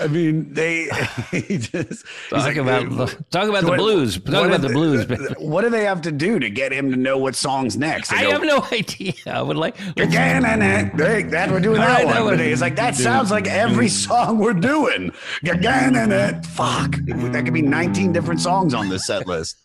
Speaker 3: I mean, they <laughs> he just he's
Speaker 4: Talk
Speaker 3: like,
Speaker 4: about
Speaker 3: "Dude,
Speaker 4: talk about the blues.
Speaker 3: what
Speaker 4: Talk about
Speaker 3: do
Speaker 4: the
Speaker 3: they-
Speaker 4: blues. <laughs>
Speaker 3: What do they have to do to get him to know what song's next? They
Speaker 4: I
Speaker 3: go,
Speaker 4: have no idea. I would like.
Speaker 3: Again and it, that we're doing
Speaker 4: All
Speaker 3: that one.
Speaker 4: one.
Speaker 3: But it's like that sounds like every song we're doing. Again and it, fuck. That could be 19 different songs on this set list.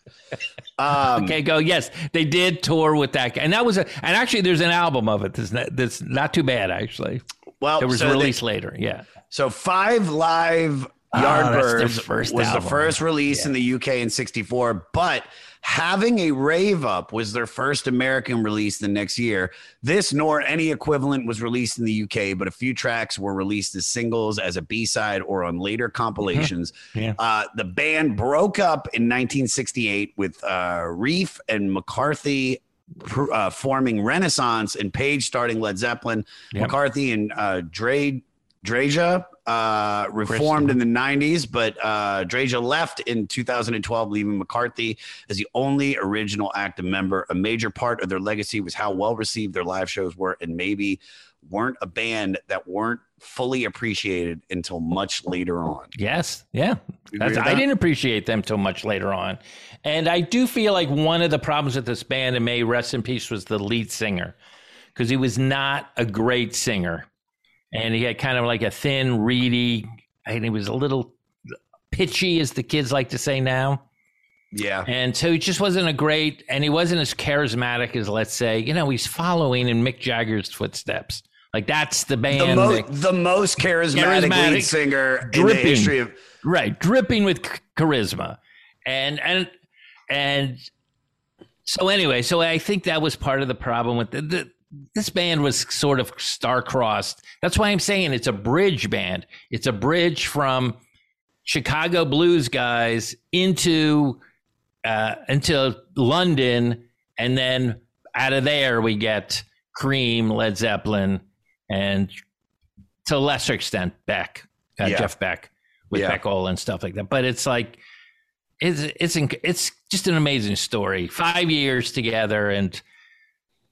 Speaker 3: Um,
Speaker 4: Okay, go. Yes, they did tour with that guy, and that was a. And actually, there's an album of it. That's not, that's not too bad. Actually,
Speaker 3: well,
Speaker 4: it was
Speaker 3: so they-
Speaker 4: released later. Yeah.
Speaker 3: So Five Live
Speaker 4: Oh,
Speaker 3: Yardbirds
Speaker 4: first
Speaker 3: was the first release in the UK in 64, but having a rave up was their first American release the next year. This nor any equivalent was released in the UK, but a few tracks were released as singles, as a B-side, or on later compilations.
Speaker 4: Yeah.
Speaker 3: Uh, the band broke up in 1968 with uh, Relf and McCarthy pr- uh, forming Renaissance and Page starting Led Zeppelin.
Speaker 4: Yep.
Speaker 3: McCarthy and uh, Dre Dreja uh, reformed in the 90s, but uh, Dreja left in 2012, leaving McCarthy as the only original active member. A major part of their legacy was how well received their live shows were, and maybe weren't a band that weren't fully appreciated until much later on.
Speaker 4: Yes. Yeah. I didn't appreciate them till much later on, and I do feel like one of the problems with this band, and may rest in peace, was the lead singer, because he was not a great singer, and he had kind of like a thin, reedy, and he was a little pitchy, as the kids like to say now.
Speaker 3: Yeah.
Speaker 4: And so he just wasn't a great, and he wasn't as charismatic as, let's say, you know, he's following in Mick Jagger's footsteps. Like that's the
Speaker 3: The,
Speaker 4: band,
Speaker 3: mo-
Speaker 4: that-
Speaker 3: the most charismatic,
Speaker 4: Charismatic,
Speaker 3: lead singer in the history of
Speaker 4: right? Dripping with charisma, and and and so anyway, so I think that was part of the problem with the, the this band was sort of star-crossed. That's why I'm saying it's a bridge band. It's a bridge from Chicago blues guys into uh, into London, and then out of there we get Cream, Led Zeppelin, and to a lesser extent Beck, uh,
Speaker 3: Yeah.
Speaker 4: Jeff Beck with
Speaker 3: Yeah.
Speaker 4: Beck-Ola and stuff like that. But it's like it's it's it's just an amazing story. Five years together, and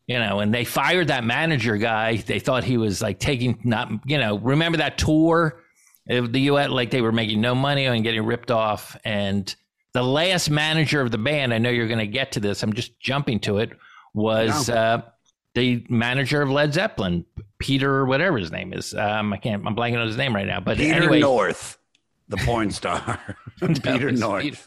Speaker 4: you know, and they fired that manager guy. They thought he was like taking not you know. Remember that tour? of The U.S. like they were making no money and getting ripped off, and the last manager of the band. I know you're going to get to this. I'm just jumping to it. Was uh, the manager of Led Zeppelin, Peter, or whatever his name is. Um, I can't. I'm blanking on his name right now. But
Speaker 3: Peter
Speaker 4: anyway,
Speaker 3: North, the porn star. <laughs> Peter North.
Speaker 4: Peter,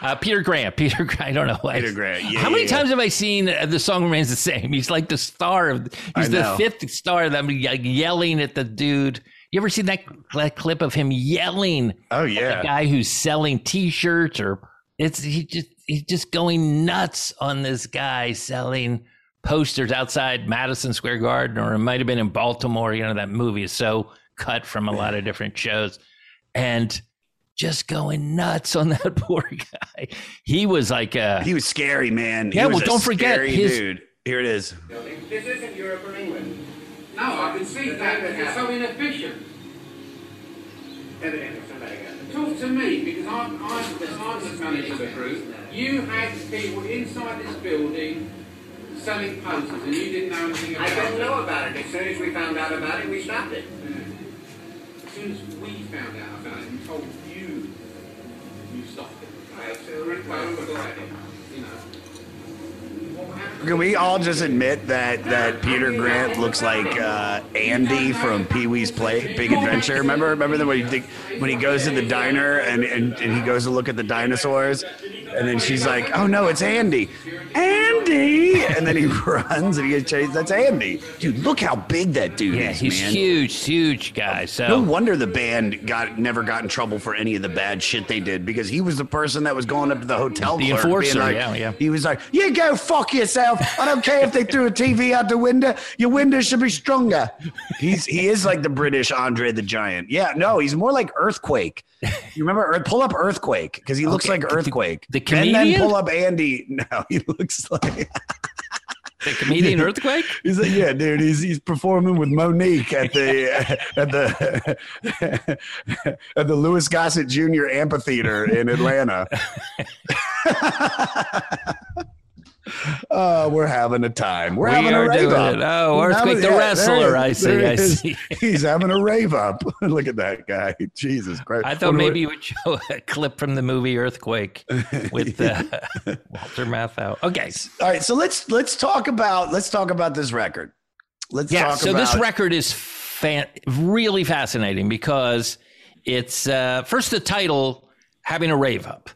Speaker 4: uh, Peter Grant. Peter Grant. I don't know why.
Speaker 3: Peter Grant, yeah,
Speaker 4: How many
Speaker 3: yeah, yeah.
Speaker 4: times have I seen uh, the song remains the same? He's like the star of. He's the fifth star that I'm yelling at the dude. You ever seen that, that clip of him yelling?
Speaker 3: Oh yeah.
Speaker 4: The guy who's selling T-shirts or it's he just he's just going nuts on this guy selling posters outside Madison Square Garden or it might have been in Baltimore. You know that movie is so cut from a lot of different shows, and just going nuts on that <laughs> poor guy. He was like a
Speaker 3: He was scary, man. He
Speaker 4: Yeah,
Speaker 3: was
Speaker 4: well,
Speaker 3: a
Speaker 4: don't forget
Speaker 3: scary
Speaker 4: his-
Speaker 3: dude. Here it is.
Speaker 7: This isn't Europe or England.
Speaker 8: No, I can see that, but you're so inefficient.
Speaker 7: Evidently, somebody got it.
Speaker 8: Talk to me, because I'm, I'm, the I'm managing the group. You had people inside this building selling posters, and you didn't know anything about it.
Speaker 7: I
Speaker 8: about
Speaker 7: didn't know about it. As soon as we found out about it, we stopped it.
Speaker 8: As soon as we found out about it and told you you stopped it. Okay, so we're going to go at it. You know. What happened?
Speaker 3: Can we all just admit that that Peter Grant looks like uh, Andy from Pee Wee's Play Big Adventure? Remember, remember the when he when he goes to the diner and, and and he goes to look at the dinosaurs, and then she's like, "Oh no, it's Andy, Andy!" And then he <laughs> runs and he gets chased. That's Andy, dude. Look how big that dude
Speaker 4: Yeah,
Speaker 3: is,
Speaker 4: he's
Speaker 3: man.
Speaker 4: huge, huge guy. So
Speaker 3: No wonder the band got never got in trouble for any of the bad shit they did because he was the person that was going up to the hotel
Speaker 4: The enforcer,
Speaker 3: like-
Speaker 4: yeah, yeah.
Speaker 3: He was like, "You go fuck yourself. I don't care if they threw a TV out the window. Your window should be stronger." He's he is like the British Andre the Giant. Yeah, no, he's more like Earthquake. You remember? Earth- Pull up Earthquake because he looks
Speaker 4: Okay,
Speaker 3: like
Speaker 4: the-
Speaker 3: Earthquake.
Speaker 4: the
Speaker 3: and then pull up Andy. <laughs> No, he looks like. <laughs>
Speaker 4: the comedian <laughs> Earthquake.
Speaker 3: He's like, yeah, dude. He's he's performing with Mo'Nique at the at the at the Louis Gossett Jr. Amphitheater in Atlanta. Oh, we're having a time. We're
Speaker 4: We
Speaker 3: having
Speaker 4: are
Speaker 3: a rave
Speaker 4: doing
Speaker 3: up.
Speaker 4: it. Oh, Earthquake
Speaker 3: having-
Speaker 4: the
Speaker 3: yeah,
Speaker 4: wrestler, I see, I see. <laughs>
Speaker 3: He's having a rave up. <laughs> Look at that guy. Jesus Christ.
Speaker 4: I thought
Speaker 3: What
Speaker 4: maybe you would show a clip from the movie Earthquake with uh, <laughs> Walter Matthau. Okay.
Speaker 3: All right, so let's let's talk about let's talk about this record. Let's
Speaker 4: Yeah.
Speaker 3: talk
Speaker 4: So
Speaker 3: about
Speaker 4: this record is fan- really fascinating because it's uh, first the title having a rave up.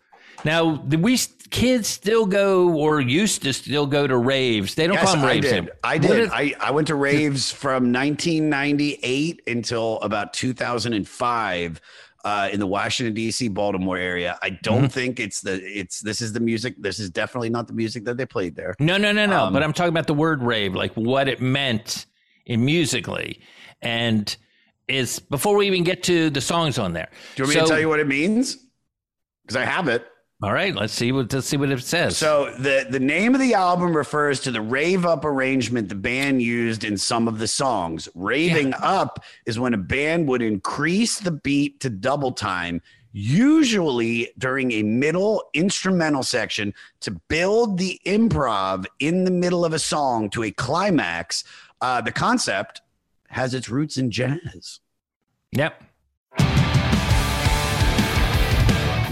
Speaker 4: Now the, we kids still go or used to still go to raves. They don't
Speaker 3: Yes,
Speaker 4: call them
Speaker 3: I
Speaker 4: raves
Speaker 3: did.
Speaker 4: anymore.
Speaker 3: I did.
Speaker 4: is-
Speaker 3: I, I went to raves from 1998 until about 2005 uh, in the Washington D.C. Baltimore area. I don't
Speaker 4: Mm-hmm.
Speaker 3: think it's the it's this is the music. This is definitely not the music that they played there.
Speaker 4: No, no, no, no.
Speaker 3: Um,
Speaker 4: but I'm talking about the word rave, like what it meant in musically, and is before we even get to the songs on there.
Speaker 3: Do you want me to tell you what it means? Because I have it.
Speaker 4: All right, let's see what let's see what it says.
Speaker 3: So the the name of the album refers to the rave up arrangement the band used in some of the songs. Raving up is when a band would increase the beat to double time, usually during a middle instrumental section to build the improv in the middle of a song to a climax. Uh, the concept has its roots in jazz.
Speaker 4: Yep.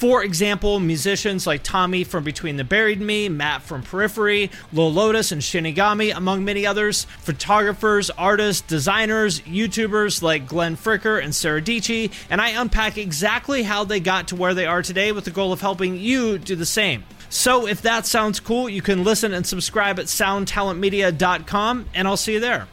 Speaker 9: For example, musicians like Tommy from Between the Buried Me, Matt from Periphery, Lil Lotus and Shinigami, among many others, photographers, artists, designers, YouTubers like Glenn Fricker and Sarah Dici, and I unpack exactly how they got to where they are today with the goal of helping you do the same. So if that sounds cool, you can listen and subscribe at soundtalentmedia.com, and I'll see you there.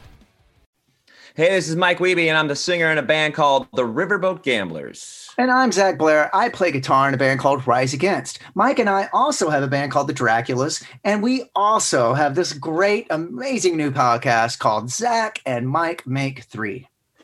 Speaker 10: Hey, this is Mike Wiebe, and I'm the singer in a band called the Riverboat Gamblers.
Speaker 11: And I'm Zach Blair. I play guitar in a band called Rise Against. Mike and I also have a band called the Draculas, and we also have this great, amazing new podcast called Zach and Mike Make Three.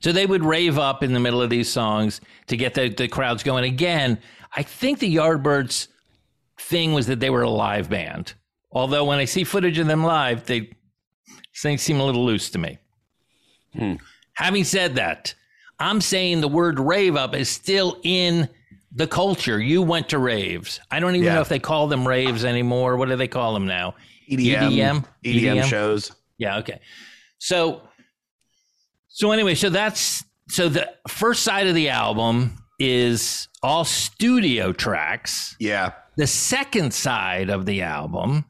Speaker 4: So they would rave up in the middle of these songs to get the, the crowds going. Again, I think the Yardbirds thing was that they were a live band. Although when I see footage of them live, they things seem a little loose to me. Hmm. Having said that, I'm saying the word rave up is still in the culture. You went to raves. I don't even
Speaker 3: Yeah.
Speaker 4: know if they call them raves anymore. What do they call them now?
Speaker 3: EDM,
Speaker 4: EDM,
Speaker 3: EDM shows.
Speaker 4: Yeah. Okay. So, so anyway, so that's so the first side of the album is all studio tracks.
Speaker 3: Yeah.
Speaker 4: The second side of the album,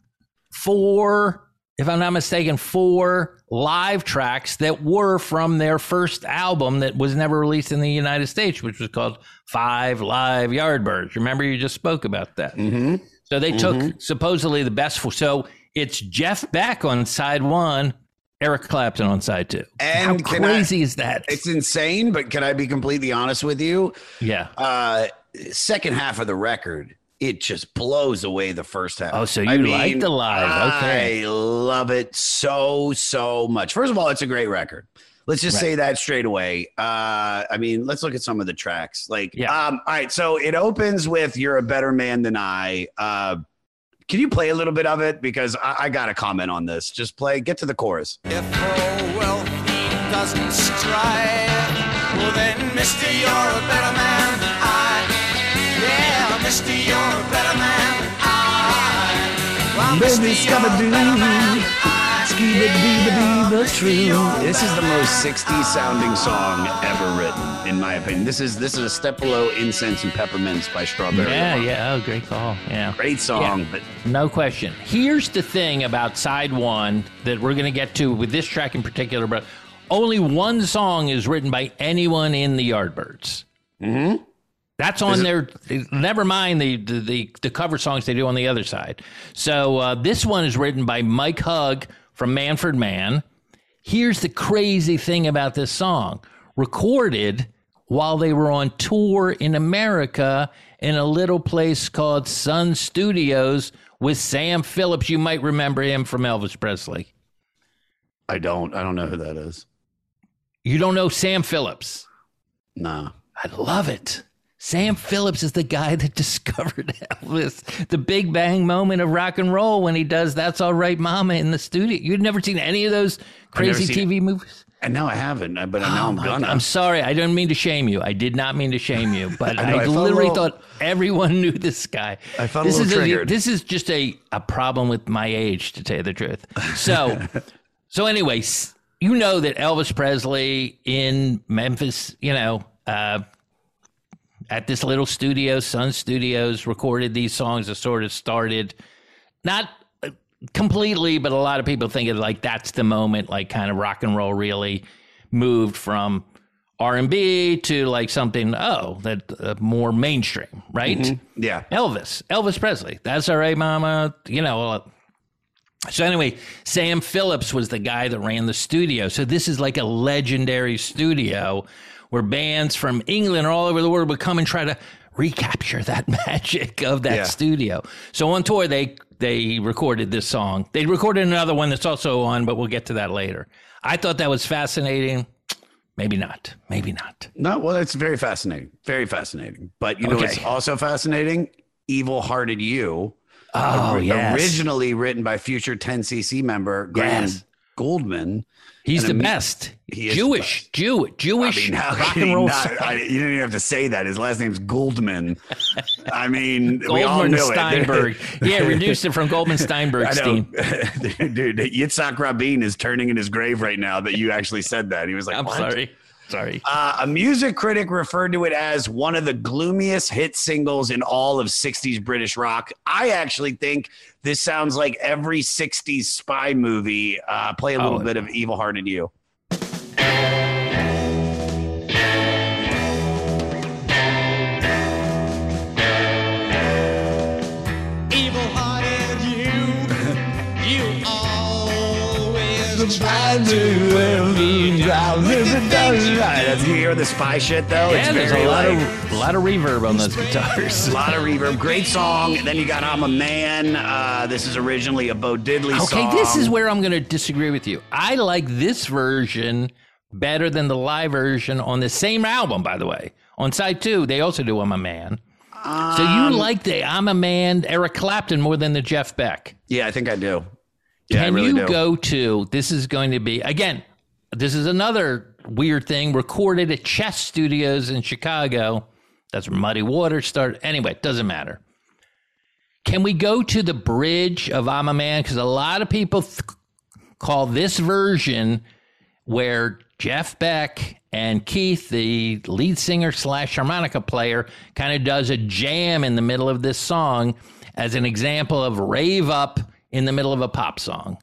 Speaker 4: four, if I'm not mistaken, four live tracks that were from their first album that was never released in the United States, which was called Five Live Yardbirds. Remember, you just spoke about that.
Speaker 3: Mm-hmm.
Speaker 4: So they took
Speaker 3: Mhm.
Speaker 4: supposedly the best. For, so it's Jeff Beck on side one, Eric Clapton on side two.
Speaker 3: And
Speaker 4: How
Speaker 3: can I-
Speaker 4: crazy is that?
Speaker 3: It's insane, but can I be completely honest with you?
Speaker 4: Yeah.
Speaker 3: Uh, second half of the record it just blows away the first half.
Speaker 4: Oh, so you like the live. Okay.
Speaker 3: I love it so, so much. First of all, it's a great record. Let's just
Speaker 4: Right.
Speaker 3: say that straight away. Uh, I mean, let's look at some of the tracks. Like,
Speaker 4: Yeah.
Speaker 3: um, all right, so it opens with "You're a Better Man Than I." Uh, can you play a little bit of it because I, I got to comment on this. Just play. Get to the chorus.
Speaker 6: If wealth doesn't strive, well then, mister, you're a better man than I. Yeah, mister, you're a better man than I. Well, mister, you're a better man than I.
Speaker 3: This is the most 60s sounding song ever written, in my opinion. This is this is a step below "Incense and Peppermints" by Strawberry.
Speaker 4: Yeah,
Speaker 3: Alarm.
Speaker 4: yeah. Oh, great call. Yeah.
Speaker 3: Great song,
Speaker 4: Yeah.
Speaker 3: but
Speaker 4: No question. Here's the thing about side one that we're going to get to with this track in particular, but only one song is written by anyone in the Yardbirds.
Speaker 3: Mm-hmm.
Speaker 4: That's on
Speaker 3: it-
Speaker 4: their. Never mind the, the the the cover songs they do on the other side. So uh, this one is written by Mike Hugg from Manfred Mann. Here's the crazy thing about this song: recorded while they were on tour in America in a little place called Sun Studios with Sam Phillips. You might remember him from Elvis Presley.
Speaker 3: I don't. I don't know who that is.
Speaker 4: You don't know Sam Phillips?
Speaker 3: No.
Speaker 4: I love it. Sam Phillips is the guy that <laughs> discovered Elvis, the big bang moment of rock and roll when he does "That's All Right, Mama" in the studio. You'd never seen any of those crazy TV movies.
Speaker 3: And no, I haven't. uh, But now
Speaker 4: Oh
Speaker 3: I'm
Speaker 4: my
Speaker 3: gonna.
Speaker 4: I'm sorry. I don't mean to shame you. I did not mean to shame you, but
Speaker 3: I <laughs>
Speaker 4: I,
Speaker 3: know, I a
Speaker 4: literally
Speaker 3: little-
Speaker 4: thought everyone knew this guy.
Speaker 3: I felt a
Speaker 4: this
Speaker 3: little
Speaker 4: is
Speaker 3: triggered.
Speaker 4: this is just a, a problem with my age, to tell you the truth. So, <laughs> so anyway, you know that Elvis Presley in Memphis, you know, uh, at this little studio, Sun Studios, recorded these songs that sort of started not completely, but a lot of people think of like that's the moment, like kind of rock and roll really moved from R and B to like something oh that uh, more mainstream, right?
Speaker 3: Mhm. Yeah.
Speaker 4: Elvis, Elvis Presley. That's all right, Mama. You know. Uh, so anyway, Sam Phillips was the guy that ran the studio. So this is like a legendary studio where bands from England or all over the world would come and try to recapture that <laughs> magic of that
Speaker 3: Yeah.
Speaker 4: studio. So on tour they they recorded this song. They recorded another one that's also on, but we'll get to that later. I thought that was fascinating. Maybe not. Maybe not.
Speaker 3: No, well, it's very fascinating. Very fascinating. But you know
Speaker 4: Okay.
Speaker 3: what's also fascinating? Evil Hearted You.
Speaker 4: Oh, yes.
Speaker 3: Originally written by future 10cc member Graham
Speaker 4: Yes.
Speaker 3: Gouldman.
Speaker 4: He's the best.
Speaker 3: He is
Speaker 4: Jewish, Jew, Jewish
Speaker 3: I mean,
Speaker 4: rock and roll.
Speaker 3: not- I- you didn't even have to say that. His last name's Gouldman. I mean, we all
Speaker 4: Goldman
Speaker 3: knew
Speaker 4: Steinberg.
Speaker 3: it. <laughs>
Speaker 4: yeah, reduced it from Goldman Steinberg. <laughs> Stein. <laughs>
Speaker 3: dude. Yitzhak Rabin is turning in his grave right now that you actually said that. He was like,
Speaker 4: I'm
Speaker 3: "What?"
Speaker 4: sorry. Sorry.
Speaker 3: Uh, a music critic referred to it as one of the gloomiest hit singles in all of 60s British rock. I actually think this sounds like every 60s spy movie. Uh, play a little
Speaker 4: Oh.
Speaker 3: bit of Evil Hearted You.
Speaker 6: Always try
Speaker 3: That's you hear the spy shit though.
Speaker 4: Yeah,
Speaker 3: it's
Speaker 4: there's a lot
Speaker 3: like,
Speaker 4: of a lot of reverb on those guitars. <laughs>
Speaker 3: a lot of reverb. Great song. And then you got I'm a Man. Uh, this is originally a Bo Diddley
Speaker 4: Okay,
Speaker 3: song.
Speaker 4: Okay, this is where I'm going to disagree with you. I like this version better than the live version on the same album, by the way. On side two, they also do I'm a Man. so you like the I'm a Man Eric Clapton more than the Jeff Beck.
Speaker 3: Yeah, I think I do. Yeah,
Speaker 4: Can
Speaker 3: really
Speaker 4: you
Speaker 3: do.
Speaker 4: go to this is going to be again, this is another weird thing recorded at Chess Studios in Chicago. That's where Muddy Waters started. Anyway, it doesn't matter. Can we go to the bridge of I'm a Man? Because a lot of people th- call this version where Jeff Beck and Keith, the lead singer slash harmonica player, kind of does a jam in the middle of this song as an example of rave up in the middle of a pop song.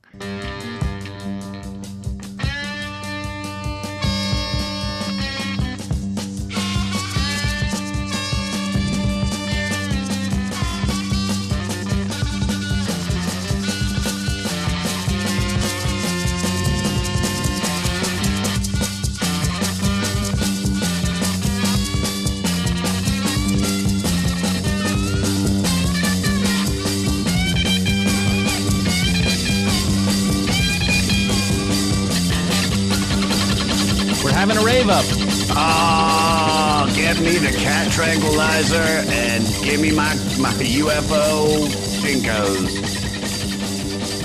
Speaker 4: Rave up.
Speaker 3: Oh, get me the cat tranquilizer and give me my my UFO jinkos.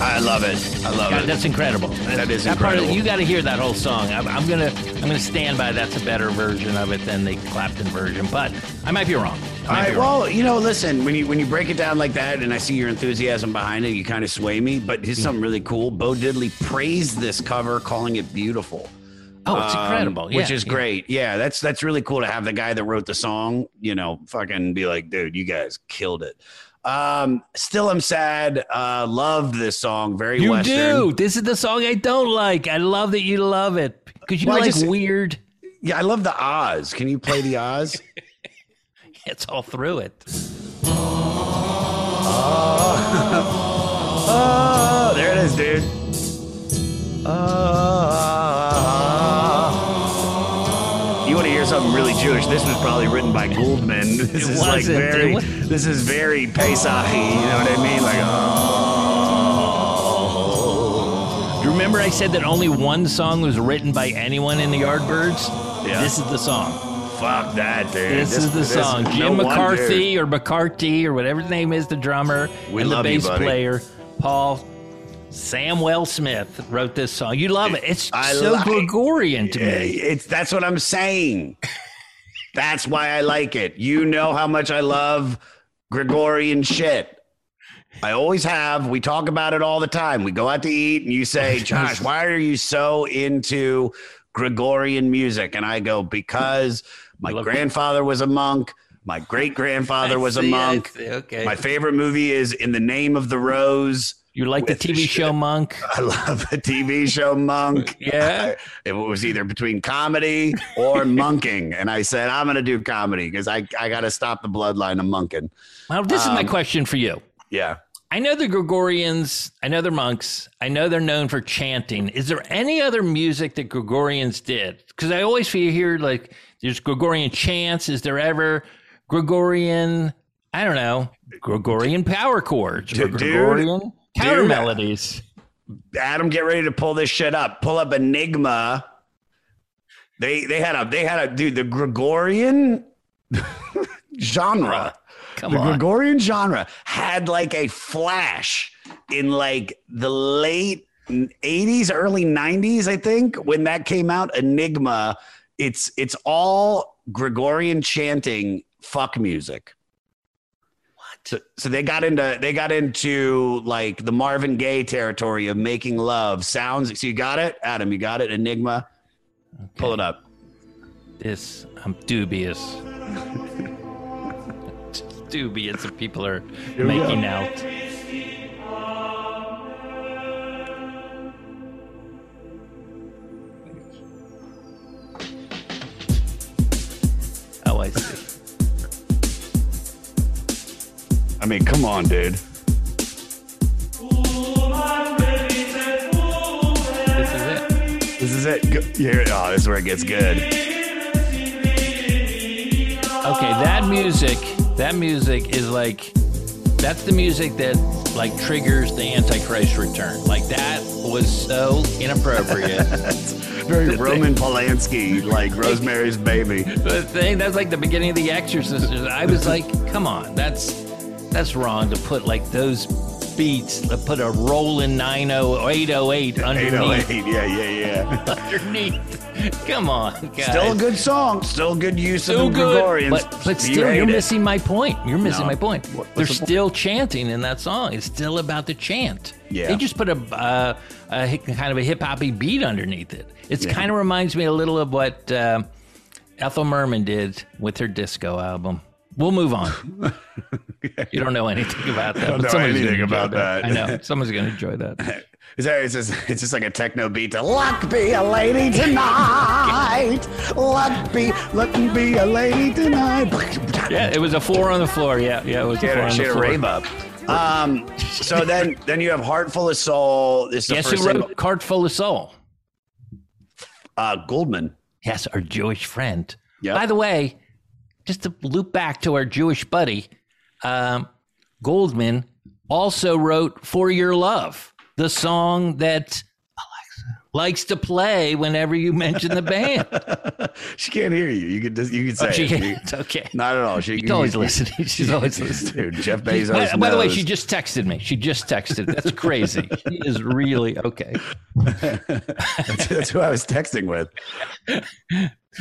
Speaker 3: I love it. I love
Speaker 4: God,
Speaker 3: it.
Speaker 4: that's incredible.
Speaker 3: That is
Speaker 4: that part of-
Speaker 3: incredible.
Speaker 4: you got to hear that whole song. I'm, I'm gonna I'm gonna stand by. That's a better version of it than the Clapton version, but I might be wrong.
Speaker 3: All right. Well, you know, listen. When you when you break it down like that, and I see your enthusiasm behind it, you kind of sway me. But here's hmm. something really cool. Bo Diddley praised this cover, calling it beautiful.
Speaker 4: Oh, it's
Speaker 3: Um,
Speaker 4: incredible.
Speaker 3: which is
Speaker 4: yeah.
Speaker 3: great. Yeah, that's that's really cool to have the guy that wrote the song, you know, fucking be like, dude, you guys killed it. Um, still, I'm sad. Uh, loved this song. Very
Speaker 4: You
Speaker 3: Western.
Speaker 4: do. This is the song I don't like. I love that you love it because you
Speaker 3: Well,
Speaker 4: like
Speaker 3: just-
Speaker 4: weird.
Speaker 3: Yeah, I love the Oz. Can you play the Oz? <laughs>
Speaker 4: It's all through it. <laughs>
Speaker 3: oh, there it is, dude. To hear something really Jewish? This was probably written by Gouldman. <laughs> This
Speaker 4: It
Speaker 3: is like very. This is very Pesach-y, You know what I mean? Like, oh.
Speaker 4: Do you remember I said that only one song was written by anyone in the Yardbirds?
Speaker 3: Yeah.
Speaker 4: This is the song.
Speaker 3: Fuck that, dude.
Speaker 4: This, is the song.
Speaker 3: no
Speaker 4: Jim
Speaker 3: wonder.
Speaker 4: McCarthy or McCarthy or whatever his name is, the drummer
Speaker 3: We
Speaker 4: and the
Speaker 3: you,
Speaker 4: bass
Speaker 3: buddy.
Speaker 4: player, Paul Samwell Smith wrote this song. You love it. It's
Speaker 3: I
Speaker 4: so
Speaker 3: like-
Speaker 4: Gregorian to me.
Speaker 3: It's that's what I'm saying. That's why I like it. You know how much I love Gregorian shit. I always have. We talk about it all the time. We go out to eat and you say, <laughs> Josh, why are you so into Gregorian music? And I go, because my grandfather was a monk. My great grandfather was a
Speaker 4: see, I
Speaker 3: monk.
Speaker 4: okay.
Speaker 3: My favorite movie is In the Name of the Rose.
Speaker 4: You like the TV show Monk?
Speaker 3: I love the TV show Monk. <laughs>
Speaker 4: Yeah.
Speaker 3: It was either between comedy or <laughs> monking. And I said, I'm going to do comedy because I, I got to stop the bloodline of monking.
Speaker 4: Well, this is my
Speaker 3: Um,
Speaker 4: question for you.
Speaker 3: Yeah.
Speaker 4: I know the Gregorians, I know they're monks, I know they're known for chanting. Is there any other music that Gregorians did? Because I always feel here like there's Gregorian chants. Is there ever Gregorian, I don't know, Gregorian power chords or
Speaker 3: Dude,
Speaker 4: Gregorian counter melodies?
Speaker 3: Adam, get ready to pull this shit up. Pull up Enigma. They they had a they had a dude the Gregorian <laughs> genre.
Speaker 4: Come
Speaker 3: the
Speaker 4: on.
Speaker 3: Gregorian genre had like a flash in like the late 80s, early 90s, I think, when that came out. Enigma. It's it's all Gregorian chanting fuck music. So, so they got into they got into like the Marvin Gaye territory of making love sounds. So you got it, Adam. You got it. Enigma. Pull it up.
Speaker 4: This, I'm dubious. <laughs> dubious if people are
Speaker 3: we
Speaker 4: making out. Oh, I see.
Speaker 3: I mean, come on, dude.
Speaker 4: This is it.
Speaker 3: This is it. Go- Here, oh, this is where it gets good.
Speaker 4: Okay, that music, that music is like, that's the music that like triggers the Antichrist return. Like that was so inappropriate. <laughs>
Speaker 3: Very Roman Polanski, like Rosemary's Baby.
Speaker 4: the thing that's like the beginning of The Exorcist. I was like, come on, that's that's wrong to put like those beats. To put a rolling 90 808 <laughs> underneath.
Speaker 3: 808. Yeah, yeah, yeah. <laughs>
Speaker 4: underneath. Come on, guys.
Speaker 3: Still a good song. Still good use
Speaker 4: So
Speaker 3: of the
Speaker 4: good,
Speaker 3: Gregorians.
Speaker 4: but but still, you're
Speaker 3: it.
Speaker 4: missing my point. You're missing
Speaker 3: No.
Speaker 4: my point.
Speaker 3: What-
Speaker 4: They're
Speaker 3: the
Speaker 4: still chanting in that song. It's still about the chant.
Speaker 3: Yeah.
Speaker 4: they just put a, uh, a kind of a hip hoppy beat underneath it. It
Speaker 3: Yeah.
Speaker 4: kind of reminds me a little of what uh, Ethel Merman did with her disco album. We'll move on. <laughs> you don't know anything about that.
Speaker 3: Don't know anything about that.
Speaker 4: I know someone's going to enjoy that. <laughs>
Speaker 3: Is that, it's, just, it's just like a techno beat to luck be a lady tonight. luck be, luck be a lady tonight. <laughs>
Speaker 4: Yeah, it was a four on the floor. Yeah, yeah, it was
Speaker 3: She
Speaker 4: a
Speaker 3: had,
Speaker 4: four
Speaker 3: a-
Speaker 4: on
Speaker 3: she
Speaker 4: the
Speaker 3: had a
Speaker 4: floor.
Speaker 3: rave up. Um, so then, then you have Heart Full of Soul. This is the first
Speaker 4: who wrote
Speaker 3: single.
Speaker 4: "Cart Full of Soul"?
Speaker 3: Uh, Gouldman.
Speaker 4: Yes, our Jewish friend.
Speaker 3: Yep.
Speaker 4: By the way, just to loop back to our Jewish buddy, um, Gouldman also wrote "For Your Love," the song that likes to play whenever you mention the band. <laughs>
Speaker 3: she can't hear you. You could just you could say
Speaker 4: Oh, she
Speaker 3: it.
Speaker 4: can't. Okay.
Speaker 3: Not at all. She,
Speaker 4: She's always listening. She's always listening.
Speaker 3: Dude, Jeff Bezos.
Speaker 4: By, by the way, she just texted me. She just texted. That's crazy. <laughs> she is really okay. <laughs>
Speaker 3: that's, that's who I was texting with.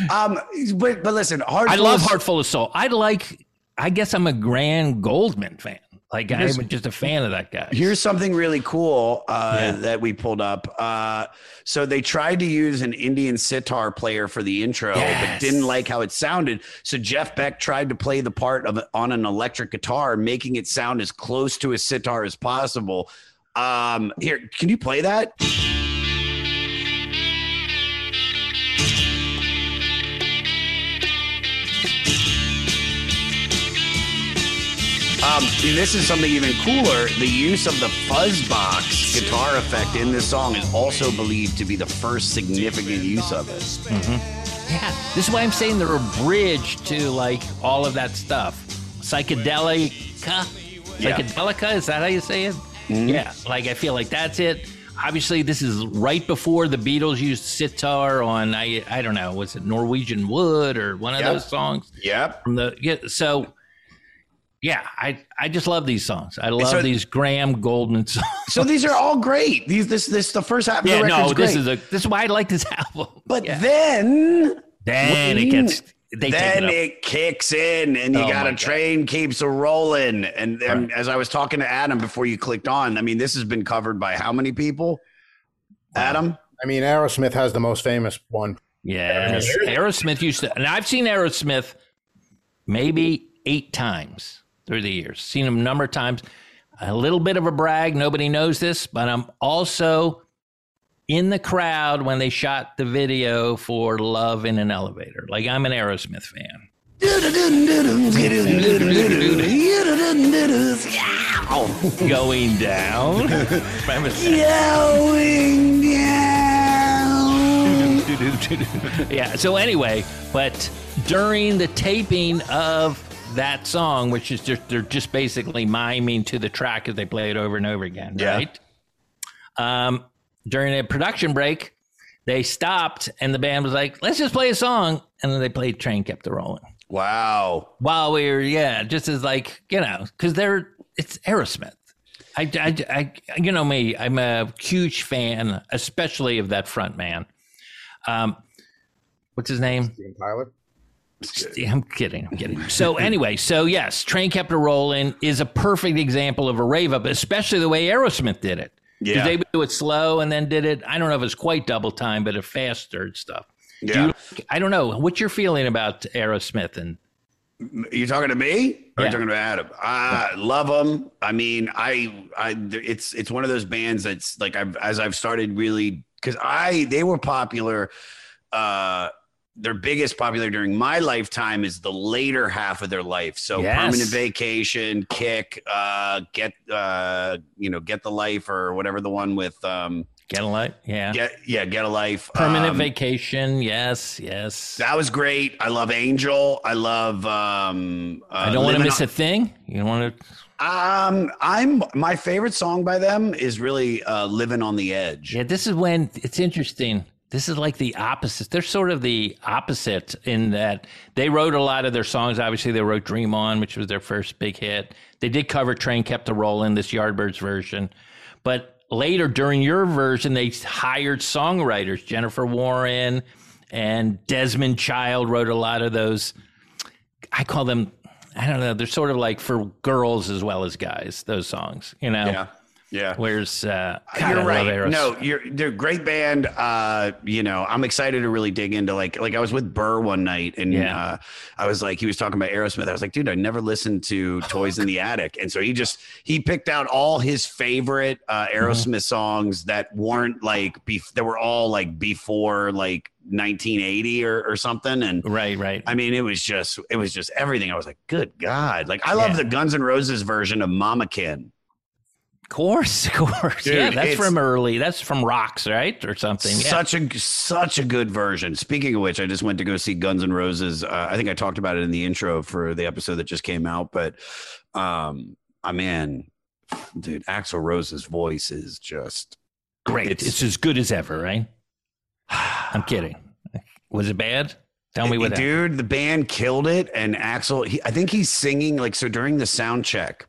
Speaker 3: Um, but but listen, heart.
Speaker 4: I love
Speaker 3: of-
Speaker 4: Heart Full of Soul. I like. I guess I'm a Graham Gouldman fan. Like
Speaker 3: Here's-
Speaker 4: I'm just a fan of that guy.
Speaker 3: Here's something really cool uh,
Speaker 4: Yeah.
Speaker 3: that we pulled up. Uh, so they tried to use an Indian sitar player for the intro, but didn't like how it sounded. So Jeff Beck tried to play the part of on an electric guitar, making it sound as close to a sitar as possible. Um, here, can you play that? Um, this is something even cooler. The use of the fuzz box guitar effect in this song is also believed to be the first significant use of it.
Speaker 4: Yeah, this is why I'm saying they're a bridge to like all of that stuff. Psychedelica,
Speaker 3: Yeah.
Speaker 4: psychedelica. Is that how you say it? Yeah, like I feel like that's it. Obviously, this is right before the Beatles used sitar on I I don't know was it Norwegian Wood or one of
Speaker 3: Yep.
Speaker 4: those songs
Speaker 3: Yep.
Speaker 4: from the yeah. So yeah, I I just love these songs. I love
Speaker 3: so-
Speaker 4: these Graham Gouldman <laughs> songs.
Speaker 3: So these are all great. These this this the first half of
Speaker 4: yeah,
Speaker 3: the record's
Speaker 4: no,
Speaker 3: great.
Speaker 4: this is a this is why I like this <laughs> album.
Speaker 3: but then
Speaker 4: Then it gets they take
Speaker 3: then
Speaker 4: it
Speaker 3: it, kicks in and you
Speaker 4: Oh
Speaker 3: got
Speaker 4: my
Speaker 3: a
Speaker 4: God.
Speaker 3: train keeps a rolling and, and as i was talking to adam before you clicked on i mean this has been covered by how many people adam
Speaker 5: I mean, Aerosmith has the most famous one.
Speaker 4: Yes, Aerosmith used to, and I've seen Aerosmith maybe eight times through the years. Seen him a number of times. A little bit of a brag. Nobody knows this, but I'm also in the crowd when they shot the video for "Love in an Elevator." Like I'm an Aerosmith fan. Going down. Remember that? <laughs> yeah. So anyway, but during the taping of that song, which is just they're just basically miming to the track as they play it over and over again,
Speaker 3: Yeah.
Speaker 4: right? Um, during a production break, they stopped and the band was like, "Let's just play a song," and then they played "Train Kept a Rolling."
Speaker 3: wow
Speaker 4: While we were, yeah, just as like you know, because they're it's Aerosmith. I, I, I, you know me, I'm a huge fan, especially of that front man. Um, what's his name?
Speaker 5: Steven Tyler.
Speaker 4: I'm kidding. I'm kidding. So <laughs> anyway, so yes, Train Kept a Rolling is a perfect example of a rave up, especially the way Aerosmith did it.
Speaker 3: Yeah.
Speaker 4: they would do it slow and then did it. I don't know if it's quite double time, but it faster and stuff. Do
Speaker 3: Yeah.
Speaker 4: you, I don't know. What's your feeling about Aerosmith and
Speaker 3: you talking to me or
Speaker 4: Yeah.
Speaker 3: you talking to adam i love them i mean i i it's it's one of those bands that's like i've as i've started really because i they were popular uh their biggest popular during my lifetime is the later half of their life. So
Speaker 4: Yes.
Speaker 3: permanent vacation, kick, uh, get uh, you know, get the life or whatever the one with um
Speaker 4: Get a Life? Yeah.
Speaker 3: get yeah, get a life.
Speaker 4: Permanent
Speaker 3: Um,
Speaker 4: vacation. Yes. Yes.
Speaker 3: That was great. I love Angel. I love um uh,
Speaker 4: I don't want to miss
Speaker 3: on-
Speaker 4: a thing. You don't want to.
Speaker 3: Um, I'm my favorite song by them is really uh, "Living on the Edge."
Speaker 4: Yeah, this is when it's interesting. This is like the opposite. They're sort of the opposite in that they wrote a lot of their songs. Obviously, they wrote "Dream On," which was their first big hit. They did cover "Train Kept a Rollin'," this Yardbirds version, but later during your version, they hired songwriters. Jennifer Warren and Desmond Child wrote a lot of those. I call them. I don't know. They're sort of like for girls as well as guys. Those songs, you know.
Speaker 3: Yeah, yeah.
Speaker 4: Where's uh, God,
Speaker 3: you're right.
Speaker 4: Aerosmith.
Speaker 3: No, you're they're a great band. Uh, you know, I'm excited to really dig into like like I was with Burr one night and
Speaker 4: Yeah.
Speaker 3: uh, I was like he was talking about Aerosmith. I was like, dude, I never listened to <laughs> Toys in the Attic, and so he just he picked out all his favorite uh,
Speaker 4: Mm-hmm.
Speaker 3: Aerosmith songs that weren't like bef- that were all like before like 1980 or, or something, and
Speaker 4: right, right.
Speaker 3: I mean, it was just it was just everything. I was like, good God, like I love
Speaker 4: Yeah.
Speaker 3: the Guns N' Roses version of Mama Kin.
Speaker 4: Course, <laughs> of course.
Speaker 3: Dude,
Speaker 4: yeah, that's from early. That's from Rocks, right, or something. Yeah.
Speaker 3: Such a such a good version. Speaking of which, I just went to go see Guns N' Roses. Uh, I think I talked about it in the intro for the episode that just came out. But um, I mean, dude, Axl Rose's voice is just
Speaker 4: great.
Speaker 3: It's,
Speaker 4: It's, as good as ever, right? <sighs> I'm kidding. Was it bad? Tell me what.
Speaker 3: dude the band killed it and Axl he, i think he's singing like so during the sound check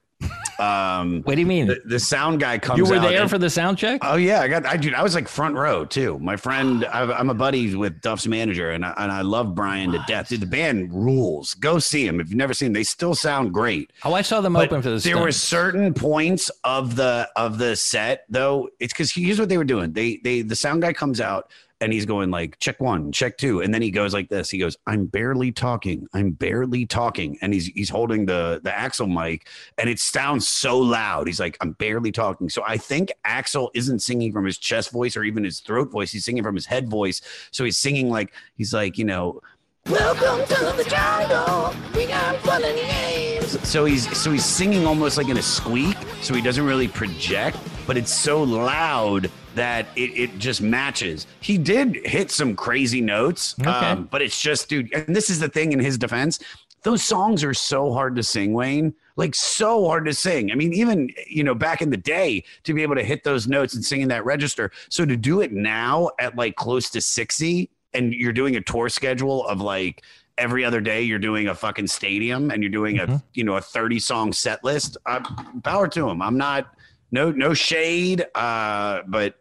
Speaker 3: um
Speaker 4: What do you mean?
Speaker 3: the, the sound guy comes
Speaker 4: You were there
Speaker 3: and-
Speaker 4: for the sound check?
Speaker 3: oh yeah i got i dude i was like front row too. My friend I, i'm a buddy with duff's manager and I, and I love brian to death. Dude the band rules. Go see him if you've never seen them they still sound great.
Speaker 4: Oh, I saw them
Speaker 3: But
Speaker 4: open for the.
Speaker 3: there were certain points of the of the set though. It's because here's what they were doing. They they the sound guy comes out and he's going like check one check two and then he goes like this. He goes i'm barely talking i'm barely talking and he's he's holding the the Axl mic and it sounds so loud. He's like i'm barely talking. So i think Axl isn't singing from his chest voice or even his throat voice. He's singing from his head voice. So he's singing like he's like you know
Speaker 2: Welcome to the jungle. We got fun and games.
Speaker 3: so he's so he's singing almost like in a squeak. So he doesn't really project but it's so loud that it, it just matches. He did hit some crazy notes um, but it's just dude and this is the thing in his defense those songs are so hard to sing wayne. Like so hard to sing. I mean even you know back in the day to be able to hit those notes and sing in that register. So to do it now at like close to 60 and you're doing a tour schedule of like every other day you're doing a fucking stadium and you're doing a you know a 30 song set list uh, power to him. I'm not no no shade uh but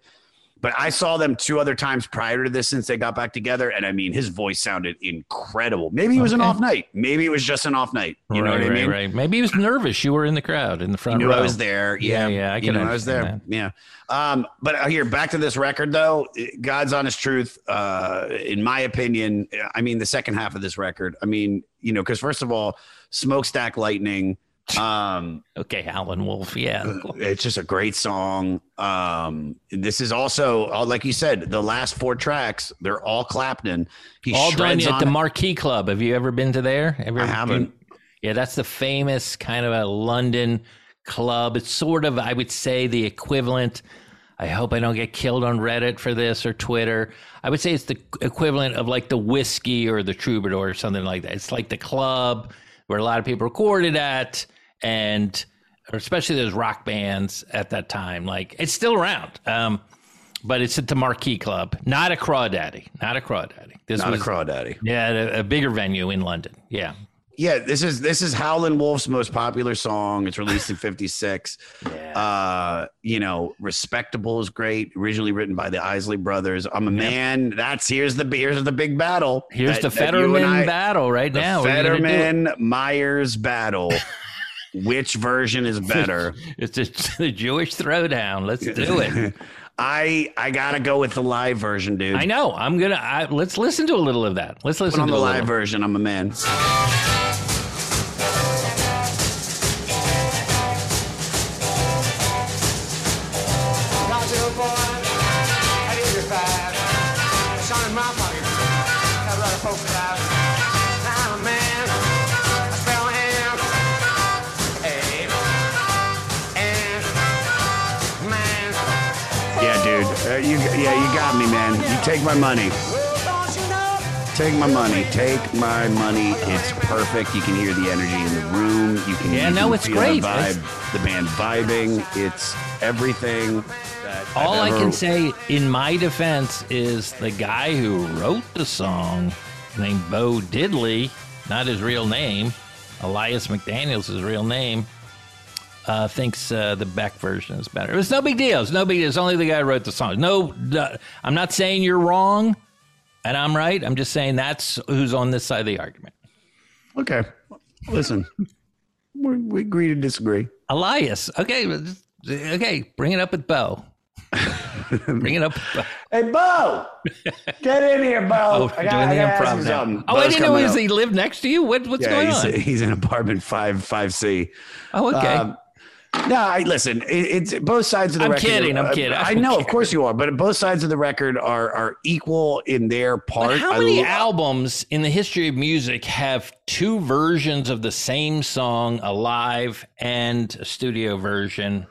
Speaker 3: but I saw them two other times prior to this since they got back together, and I mean, his voice sounded incredible. Maybe it was an off night. Maybe it was just an off night. You know
Speaker 4: right,
Speaker 3: what I mean?
Speaker 4: right. Maybe he was nervous. You were in the crowd in the
Speaker 3: You
Speaker 4: front
Speaker 3: knew
Speaker 4: row.
Speaker 3: I was there. Yeah,
Speaker 4: yeah. I
Speaker 3: you know I was there.
Speaker 4: understand
Speaker 3: Yeah. Um, but uh, here, back to this record though. God's honest truth. Uh, in my opinion, I mean, the second half of this record. I mean, you know, because first of all, Smokestack Lightning. Um,
Speaker 4: okay, Howlin' Wolf. Yeah,
Speaker 3: it's just a great song. Um, this is also, uh, like you said, the last four tracks. They're all Clapton. He
Speaker 4: All done at the. Marquee Club. Have you ever been to there? Ever,
Speaker 3: I haven't.
Speaker 4: Yeah, that's the famous kind of a London club. It's sort of, I would say, the equivalent. I hope I don't get killed on Reddit for this or Twitter. I would say it's the equivalent of like the whiskey or the troubadour or something like that. It's like the club where a lot of people recorded at, and especially those rock bands at that time. Like it's still around. Um, but it's at the Marquee Club, not a Crawdaddy, not a Crawdaddy. This
Speaker 3: Not a Crawdaddy.
Speaker 4: Yeah, a, a bigger venue in London. Yeah,
Speaker 3: Yeah, this is this is Howlin' Wolf's most popular song. It's released in '56. <laughs> Uh, you know, "Respectable" is great. Originally written by the Isley Brothers. I'm a man. That's here's the here's the big battle.
Speaker 4: Here's
Speaker 3: that-
Speaker 4: the
Speaker 3: that you and
Speaker 4: Federman
Speaker 3: I-
Speaker 4: battle right now. We're gonna do it.
Speaker 3: Federman Meyers battle. <laughs> Which version is better?
Speaker 4: it's a, the Jewish throwdown. Let's do it. <laughs>
Speaker 3: I I gotta go with the live version, dude.
Speaker 4: I know. I'm gonna. I, let's listen to a little of that. Let's
Speaker 3: Put
Speaker 4: listen
Speaker 3: on
Speaker 4: to
Speaker 3: the live version. I'm a man. Uh, you yeah, you got me, man. You take my money. Take my money. Take my money. It's perfect. You can hear the energy in the room. You can.
Speaker 4: Yeah,
Speaker 3: you
Speaker 4: no,
Speaker 3: can
Speaker 4: it's
Speaker 3: feel
Speaker 4: great.
Speaker 3: The,
Speaker 4: It's-
Speaker 3: vibe, the band vibing. It's everything. That
Speaker 4: All
Speaker 3: I've
Speaker 4: I can say in my defense is the guy who wrote the song, named Bo Diddley, not his real name, Elias McDaniel's his real name, uh, thinks uh, the Beck version is better. It's no big deal. It's no big deal. It's only the guy who wrote the song. No, no, I'm not saying you're wrong and I'm right. I'm just saying that's who's on this side of the argument.
Speaker 3: Okay, listen. <laughs> we we agree to disagree.
Speaker 4: Elias. Okay. Okay. Bring it up with Bo. <laughs> bring it up. Bo.
Speaker 3: Hey, Bo, get in here, Bo.
Speaker 4: Oh,
Speaker 3: I got,
Speaker 4: doing
Speaker 3: I
Speaker 4: the improv now. Oh, I
Speaker 3: Bo's
Speaker 4: didn't know he, was, he lived next to you. What, what's
Speaker 3: yeah,
Speaker 4: going
Speaker 3: he's,
Speaker 4: on? <laughs>
Speaker 3: he's in apartment five five C.
Speaker 4: Oh, okay.
Speaker 3: Um, no, I listen. It, it's both sides of the record.
Speaker 4: I'm
Speaker 3: record.
Speaker 4: kidding, I'm
Speaker 3: uh,
Speaker 4: kidding,
Speaker 3: I
Speaker 4: I'm
Speaker 3: know, of course you are, but both sides of the record are are equal in their part.
Speaker 4: But how
Speaker 3: I
Speaker 4: many
Speaker 3: lo-
Speaker 4: albums in the history of music have two versions of the same song, a live and a studio version,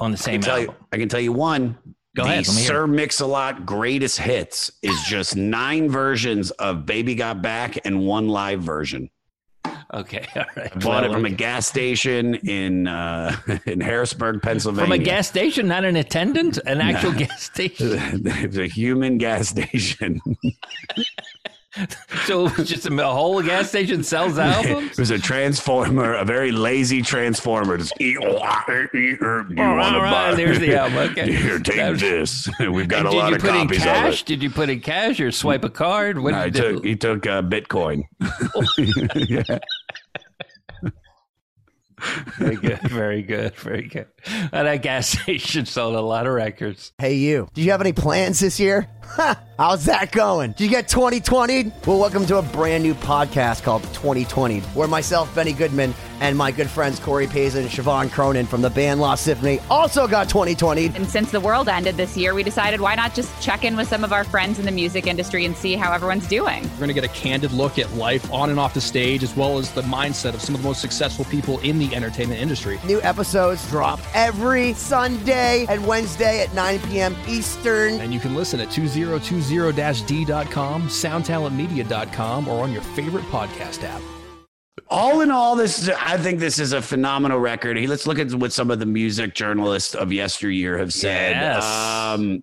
Speaker 4: on the same
Speaker 3: can tell
Speaker 4: album?
Speaker 3: you. I can tell you one.
Speaker 4: Go
Speaker 3: the
Speaker 4: ahead,
Speaker 3: Sir Mix-a-Lot Greatest Hits is just nine versions of "Baby Got Back" and one live version.
Speaker 4: Okay, <laughs> all right.
Speaker 3: I bought it from a gas station in uh, <laughs> in Harrisburg, Pennsylvania.
Speaker 4: from a gas station, not an attendant, an actual gas station. <laughs>
Speaker 3: it's a human gas station.
Speaker 4: So it was just a, whole gas station sells albums. <laughs>
Speaker 3: it was a transformer, a very lazy transformer. Just, "Ee, oh, ee, er, do you
Speaker 4: All
Speaker 3: want to buy?
Speaker 4: there's the album. <laughs> Okay.
Speaker 3: Here, take
Speaker 4: was-
Speaker 3: this. <laughs> We've got a lot of copies
Speaker 4: cash?
Speaker 3: of it.
Speaker 4: Did you put in cash or swipe a card? What
Speaker 3: No, I
Speaker 4: did you
Speaker 3: took he took uh, Bitcoin. yeah.
Speaker 4: Very good, very good, very good. And that gas <laughs> station sold a lot of records.
Speaker 12: Hey, you. Do you have any plans this year? <laughs> Ha! How's that going? Did you get 2020? Well, welcome to a brand new podcast called 2020, where myself, Benny Goodman, and my good friends Corey Payson and Siobhan Cronin from the band Lost Symphony also got 2020.
Speaker 13: And since the world ended this year, we decided why not just check in with some of our friends in the music industry and see how everyone's doing.
Speaker 14: We're going to get a candid look at life on and off the stage, as well as the mindset of some of the most successful people in the entertainment industry.
Speaker 12: New episodes drop every Sunday and Wednesday at 9 p.m. Eastern.
Speaker 14: And you can listen at 2020-d.com, soundtalentmedia.com, or on your favorite podcast app.
Speaker 3: all in all, this is, I think this is a phenomenal record. Let's look at what some of the music journalists of yesteryear have said.
Speaker 4: Yes.
Speaker 3: Um,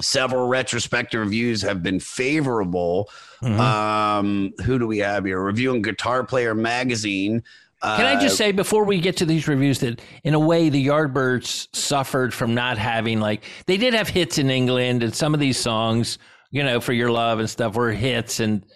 Speaker 3: several retrospective reviews have been favorable.
Speaker 4: Mm-hmm.
Speaker 3: Um, who do we have here? Reviewing Guitar Player magazine.
Speaker 4: Can I just
Speaker 3: uh,
Speaker 4: say before we get to these reviews that in a way the Yardbirds suffered from not having like they did have hits in England and some of these songs, you know, for your love and stuff were hits and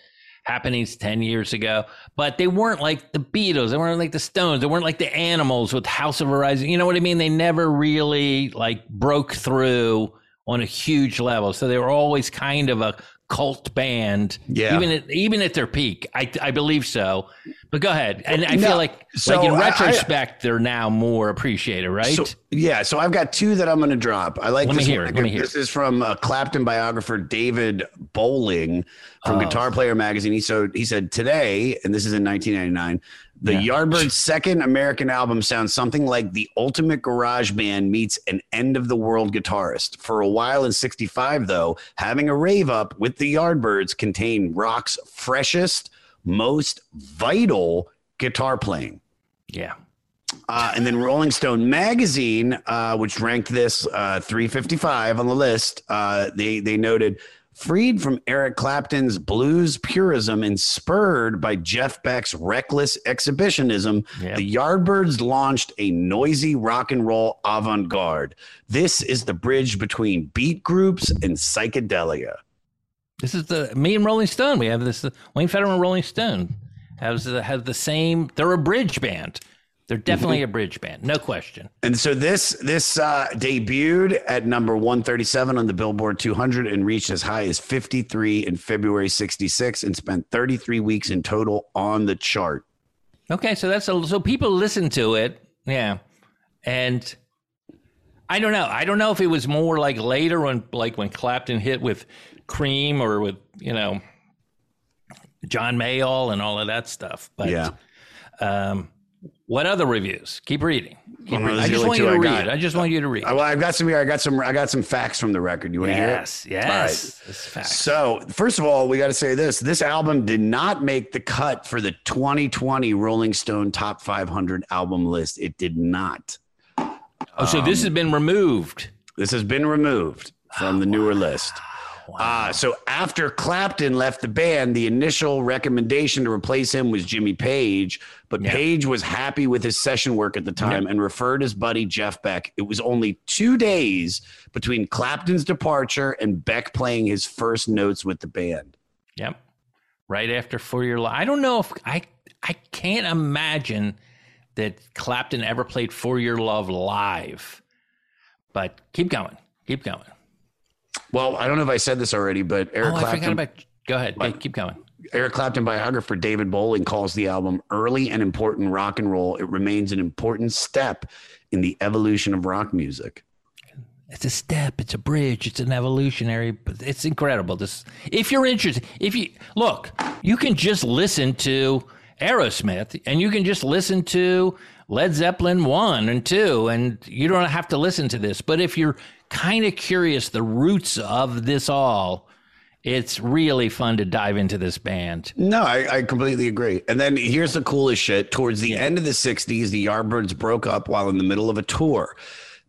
Speaker 4: happenings 10 years ago, but they weren't like the Beatles, they weren't like the Stones, they weren't like the Animals with House of Horizon. You know what I mean? They never really like broke through on a huge level. So they were always kind of a cult band.
Speaker 3: Yeah.
Speaker 4: Even at even at their peak. I I believe so. But go ahead. And I
Speaker 3: No,
Speaker 4: feel like
Speaker 3: so
Speaker 4: like in
Speaker 3: I- I-
Speaker 4: retrospect, they're now more appreciated, right?
Speaker 3: So, yeah, so I've got two that I'm going to drop. I like
Speaker 4: Let me
Speaker 3: this
Speaker 4: hear it,
Speaker 3: one.
Speaker 4: let me hear
Speaker 3: This is from uh, Clapton biographer David Bowling from
Speaker 4: Oh.
Speaker 3: Guitar Player magazine. He so he said today, and this is in 1999. The
Speaker 4: Yeah.
Speaker 3: Yardbirds' second American album sounds something like the ultimate garage band meets an end of the world guitarist. For a while in 65, though, having a rave up with the Yardbirds contained rock's freshest, most vital guitar playing.
Speaker 4: yeah.
Speaker 3: Uh, and then Rolling Stone magazine, uh, which ranked this uh, 355 on the list, uh, they they noted freed from Eric Clapton's blues purism and spurred by Jeff Beck's reckless exhibitionism,
Speaker 4: Yep.
Speaker 3: the Yardbirds launched a noisy rock and roll avant-garde. This is the bridge between beat groups and psychedelia.
Speaker 4: This is the me and Rolling Stone. We have this Wayne Federman Rolling Stone has the, has the same. They're a bridge band. They're definitely a bridge band, no question.
Speaker 3: And so this this uh, debuted at number 137 on the Billboard 200 and reached as high as 53 in February 66 and spent 33 weeks in total on the chart.
Speaker 4: Okay, so that's a, so people listen to it, yeah, and I don't know. I don't know if it was more like later when like when Clapton hit with Cream or with you know John Mayall and all of that stuff. But
Speaker 3: Yeah.
Speaker 4: um, what other reviews? Keep reading. Keep reading. I just want you to
Speaker 3: I
Speaker 4: read.
Speaker 3: got.
Speaker 4: I just want you to read.
Speaker 3: Well, I've got some here. I got some. I got some facts from the record. You want to hear?
Speaker 4: Yes,
Speaker 3: it?
Speaker 4: yes.
Speaker 3: Right. So, first of all, we got to say this: this album did not make the cut for the 2020 Rolling Stone Top 500 album list. It did not.
Speaker 4: Oh, so this has
Speaker 3: Um,
Speaker 4: been removed.
Speaker 3: This has been removed from the newer list. Wow. Uh, so after Clapton left the band, the initial recommendation to replace him was Jimmy Page, but Page was happy with his session work at the time and referred his buddy Jeff Beck. It was only two days between Clapton's departure and Beck playing his first notes with the band.
Speaker 4: Yep. Right after For Your Love. I don't know if I I can't imagine that Clapton ever played For Your Love live. But keep going. Keep going.
Speaker 3: Well, I don't know if I said this already, but Eric
Speaker 4: oh, I
Speaker 3: Clapton.
Speaker 4: about go ahead. Keep going.
Speaker 3: Eric Clapton biographer David Bowling calls the album early and important rock and roll. It remains an important step in the evolution of rock music.
Speaker 4: It's a step, it's a bridge, it's an evolutionary it's incredible. This if you're interested, if you look, you can just listen to Aerosmith and you can just listen to Led Zeppelin 1 and 2 and you don't have to listen to this. But if you're kind of curious the roots of this all It's really fun to dive into this band.
Speaker 3: No, I, I completely agree. And then here's the coolest shit. Towards the end of the 60s, the Yardbirds broke up while in the middle of a tour.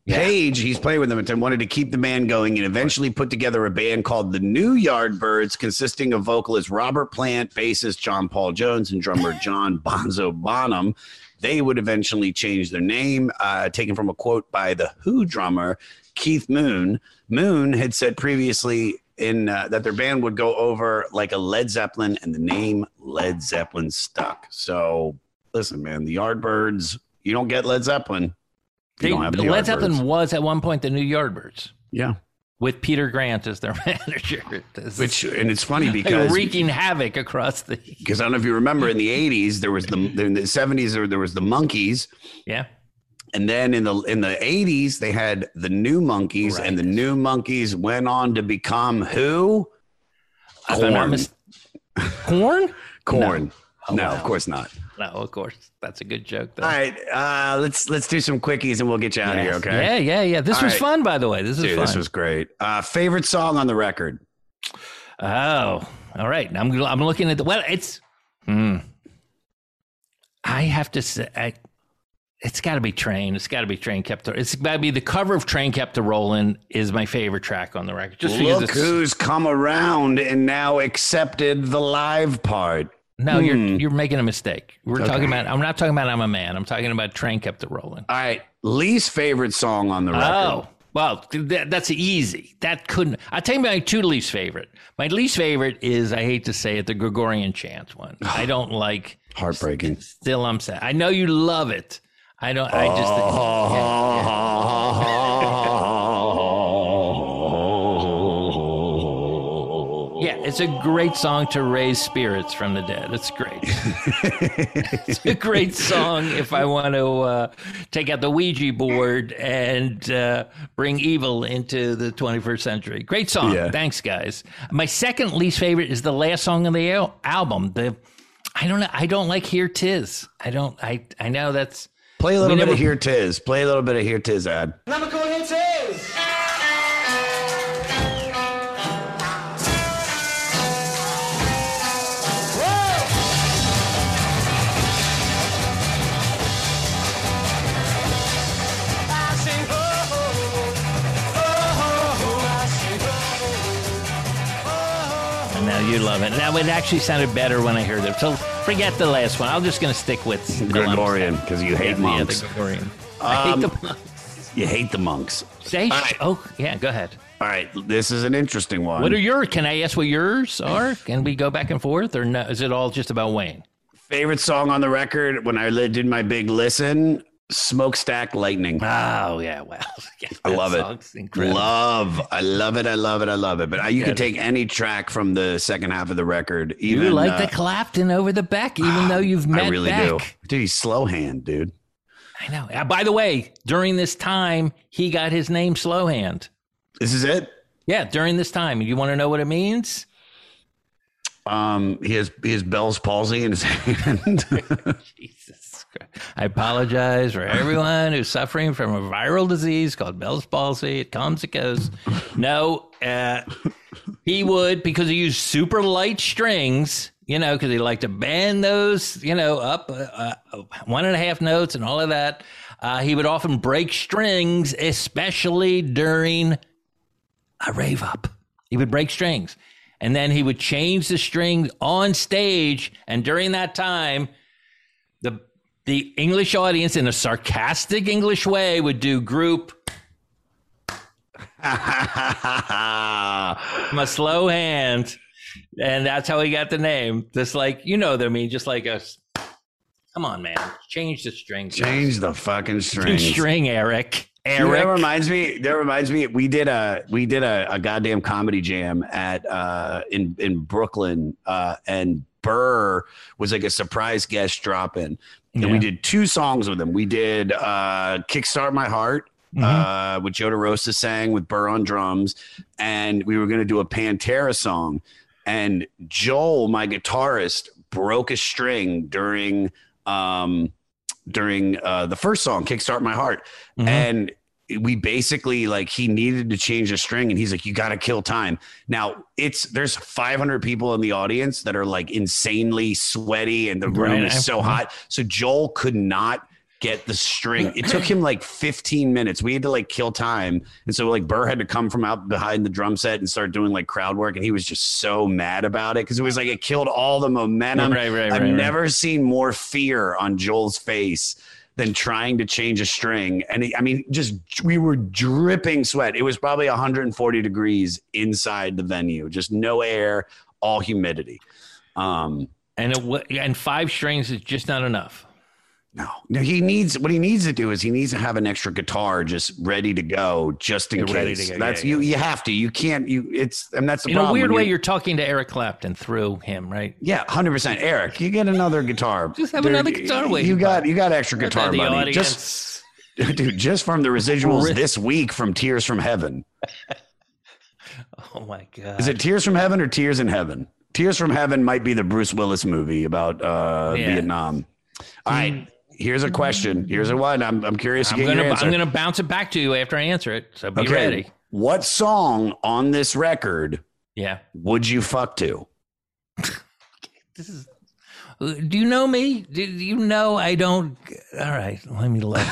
Speaker 3: Page, he's playing with them and wanted to keep the band going and eventually put together a band called the New Yardbirds, consisting of vocalist Robert Plant, bassist John Paul Jones, and drummer <laughs> John Bonzo Bonham. They would eventually change their name, uh, taken from a quote by the Who drummer Keith Moon. Moon had said previously in uh, that their band would go over like a Led Zeppelin, and the name Led Zeppelin stuck. So listen, man, the Yardbirds, you don't get Led Zeppelin.
Speaker 4: They,
Speaker 3: don't have the
Speaker 4: Led
Speaker 3: Yardbirds.
Speaker 4: Zeppelin was at one point the New Yardbirds.
Speaker 3: Yeah.
Speaker 4: With Peter Grant as their <laughs> manager. This
Speaker 3: Which and it's funny
Speaker 4: like <laughs>
Speaker 3: because
Speaker 4: wreaking havoc across the
Speaker 3: because I don't know if you remember in the '80s there was the in the '70s there, there was the Monkees,
Speaker 4: yeah,
Speaker 3: and then in the in the '80s they had the New Monkees, and the New Monkees went on to become who?
Speaker 4: If I'm not
Speaker 3: Korn.
Speaker 4: mis- <laughs> Korn? <laughs>
Speaker 3: Korn.
Speaker 4: No.
Speaker 3: No,
Speaker 4: Oh,
Speaker 3: of course not.
Speaker 4: No, of course. That's a good joke though.
Speaker 3: All right, uh, let's let's do some quickies and we'll get you out of here. Okay?
Speaker 4: Yeah, yeah, yeah. This
Speaker 3: All
Speaker 4: was
Speaker 3: right.
Speaker 4: fun, by the way. This is
Speaker 3: Dude,
Speaker 4: fun.
Speaker 3: this was great. Uh, favorite song on the record?
Speaker 4: Oh, all right. I'm I'm looking at the well. It's. Hmm. I have to say, I, it's got to be Train. It's got to be Train kept. It's got to be the cover of Train kept a rolling is my favorite track on the record. Just
Speaker 3: Look who's come around and now accepted the live part.
Speaker 4: no,
Speaker 3: Hmm.
Speaker 4: you're you're making a mistake. We're
Speaker 3: Okay.
Speaker 4: talking about. I'm not talking about I'm a man. I'm talking about Train kept it rolling.
Speaker 3: All right, least favorite song on the record.
Speaker 4: Oh, well, that, that's easy. That couldn't. I'll tell you my two least favorite. My least favorite is, I hate to say it, the Gregorian chant one. <sighs> I don't like.
Speaker 3: Heartbreaking.
Speaker 4: Still, I'm sad. I know you love it. I don't. I just. Yeah, it's a great song to raise spirits from the dead. It's great. <laughs> it's a great song if I want to uh, take out the Ouija board and uh, bring evil into the 21st century. Great song.
Speaker 3: Yeah.
Speaker 4: Thanks, guys. My second least favorite is the last song on the al- album. The I don't know. I don't like Here Tis. I don't. I I know that's.
Speaker 3: Play a little
Speaker 4: we
Speaker 3: bit
Speaker 4: never-
Speaker 3: of Here Tis. Play a little bit of Here Tis, ad.
Speaker 6: Number code hits is.
Speaker 4: And now you love it. Now it actually sounded better when I heard it. So forget the last one. I'm just going to stick with
Speaker 3: Gregorian, because you hate
Speaker 4: Yeah,
Speaker 3: monks.
Speaker 4: Yeah, the Gregorian. I hate
Speaker 3: Um,
Speaker 4: the monks.
Speaker 3: You hate the monks.
Speaker 4: Say, oh yeah, go ahead.
Speaker 3: All right, this is an interesting one.
Speaker 4: What are your? Can I ask what yours are? Can we go back and forth, or no? Is it all just about Wayne?
Speaker 3: favorite song on the record when I did my big listen? Smokestack Lightning.
Speaker 4: Oh yeah, well, <laughs> yeah,
Speaker 3: I love it.
Speaker 4: incredible.
Speaker 3: Love, I love it. I love it. I love it. But you
Speaker 4: Yeah.
Speaker 3: can take any track from the second half of the record. Even
Speaker 4: you like
Speaker 3: uh,
Speaker 4: the Clapton over the Beck, even though <sighs> you've met
Speaker 3: I really
Speaker 4: Beck.
Speaker 3: do, dude. He's slow hand, dude.
Speaker 4: I know. Uh, by the way, during this time, he got his name Slowhand.
Speaker 3: This is it.
Speaker 4: Yeah, during this time. You want to know what it means?
Speaker 3: Um, he has he has Bell's palsy in his <laughs> hand. <laughs>
Speaker 4: Jesus. I apologize for everyone who's suffering from a viral disease called Bell's palsy. It comes, it goes. No, uh, he would because he used super light strings. You know, because he liked to bend those, you know, up uh, one and a half notes and all of that. Uh, he would often break strings, especially during a rave up. He would break strings. And then he would change the strings on stage. And during that time, the English audience in a sarcastic English way would do group <laughs> a slow hand. And that's how he got the name. Just like you know what I mean, just like us. Come on, man. Change the strings.
Speaker 3: Change the fucking <laughs>
Speaker 4: New
Speaker 3: strings.
Speaker 4: string, Eric.
Speaker 3: You know,
Speaker 4: Eric.
Speaker 3: that reminds me. That reminds me. We did a we did a, a goddamn comedy jam at uh, in in Brooklyn, uh, and Burr was like a surprise guest drop in, and
Speaker 4: Yeah.
Speaker 3: we did two songs with him. We did uh, "Kickstart My Heart."
Speaker 4: Mm-hmm.
Speaker 3: Uh, with Joe DeRosa sang with Burr on drums, and we were going to do a Pantera song. And Joel, my guitarist, broke a string during um, during uh, the first song, "Kickstart My Heart,"
Speaker 4: Mm-hmm.
Speaker 3: and we basically like he needed to change a string and he's like you got to kill time. Now it's there's 500 people in the audience that are like insanely sweaty and the room
Speaker 4: Right.
Speaker 3: is so uh-huh. hot. So joel could not get the string. It took him like 15 minutes. We had to like kill time. And so like burr had to come from out behind the drum set and start doing like crowd work. And he was just so mad about it because it was like it killed all the momentum.
Speaker 4: Right, right, right
Speaker 3: i've
Speaker 4: right, right.
Speaker 3: never seen more fear on joel's face than trying to change a string. And I mean, just we were dripping sweat. It was probably 140 degrees inside the venue, just no air, all humidity. Um,
Speaker 4: and it and five strings is just not enough.
Speaker 3: No, no, he needs what he needs to do is he needs to have an extra guitar just ready to go, just in
Speaker 4: Yeah, ready
Speaker 3: case.
Speaker 4: to go.
Speaker 3: That's
Speaker 4: Yeah,
Speaker 3: you. You have to. You can't. You. It's and that's the
Speaker 4: In a
Speaker 3: problem.
Speaker 4: weird
Speaker 3: when
Speaker 4: way,
Speaker 3: you-
Speaker 4: you're talking to Eric Clapton through him, right?
Speaker 3: Yeah, hundred percent. Eric, you get another guitar.
Speaker 4: Just have
Speaker 3: Dude,
Speaker 4: another guitar waiting
Speaker 3: You got you got extra guitar money.
Speaker 4: audience-
Speaker 3: Just <laughs> dude, just from the residuals this week from Tears from Heaven. <laughs>
Speaker 4: Oh my god!
Speaker 3: Is it Tears from Heaven or Tears in Heaven? Tears from Heaven might be the Bruce Willis movie about uh,
Speaker 4: Yeah.
Speaker 3: Vietnam. All right, here's a question. Here's a one. I'm I'm curious
Speaker 4: I'm gonna. I'm gonna bounce it back to you after I answer it. So be
Speaker 3: okay.
Speaker 4: ready.
Speaker 3: What song on this record
Speaker 4: Yeah.
Speaker 3: would you fuck to? <laughs>
Speaker 4: This is. Do you know me? Do you know I don't? All right, let me look.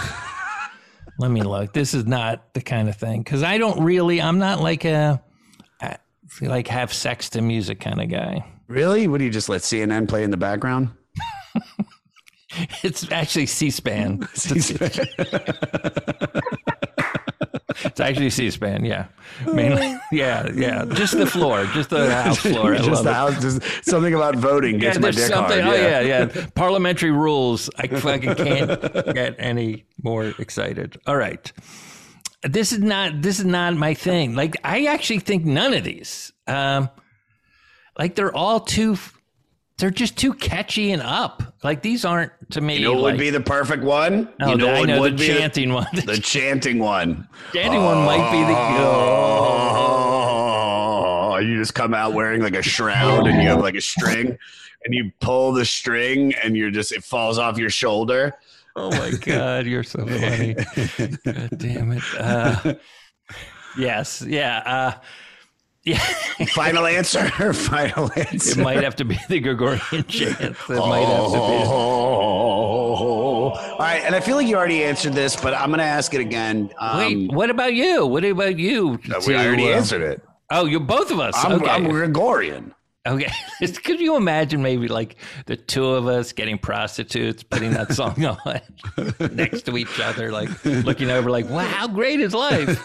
Speaker 4: <laughs> let me look. This is not the kind of thing because I don't really. I'm not like a, like have sex to music kind of guy.
Speaker 3: Really? Would you just let CNN play in the background? <laughs>
Speaker 4: It's actually C-SPAN. It's actually C-SPAN. Yeah, mainly. Yeah, yeah. Just the floor, just the house <laughs> floor. I
Speaker 3: just the house. Just something about voting gets
Speaker 4: yeah,
Speaker 3: my dick hard.
Speaker 4: something. Oh yeah, yeah. Parliamentary rules. I fucking can't <laughs> get any more excited. All right, this is not. This is not my thing. Like I actually think none of these. Um, like they're all too. They're just too catchy and up. Like these aren't to me.
Speaker 3: You know what
Speaker 4: like,
Speaker 3: would be the perfect one?
Speaker 4: Oh,
Speaker 3: you know
Speaker 4: I
Speaker 3: what
Speaker 4: know
Speaker 3: would
Speaker 4: the
Speaker 3: be
Speaker 4: chanting one. <laughs>
Speaker 3: The chanting one.
Speaker 4: Chanting one might be the.
Speaker 3: Oh, you just come out wearing like a shroud and you have like a string and you pull the string and you're just it falls off your shoulder.
Speaker 4: Oh my <laughs> god, you're so funny. god damn it. Uh, yes, yeah. Uh, yeah.
Speaker 3: Final answer. <laughs> Final answer.
Speaker 4: It might have to be the Gregorian chant. It might have to
Speaker 3: Oh. <laughs> All right, and I feel like you already answered this, but I'm going to ask it again. Um,
Speaker 4: Wait, what about you? What about you?
Speaker 3: Uh, we already
Speaker 4: uh,
Speaker 3: answered it.
Speaker 4: Oh, you're both of us.
Speaker 3: I'm,
Speaker 4: okay.
Speaker 3: I'm Gregorian.
Speaker 4: Okay. <laughs> Could you imagine maybe like the two of us getting prostitutes, putting that song on next to each other, like looking over, like, wow, how great is life?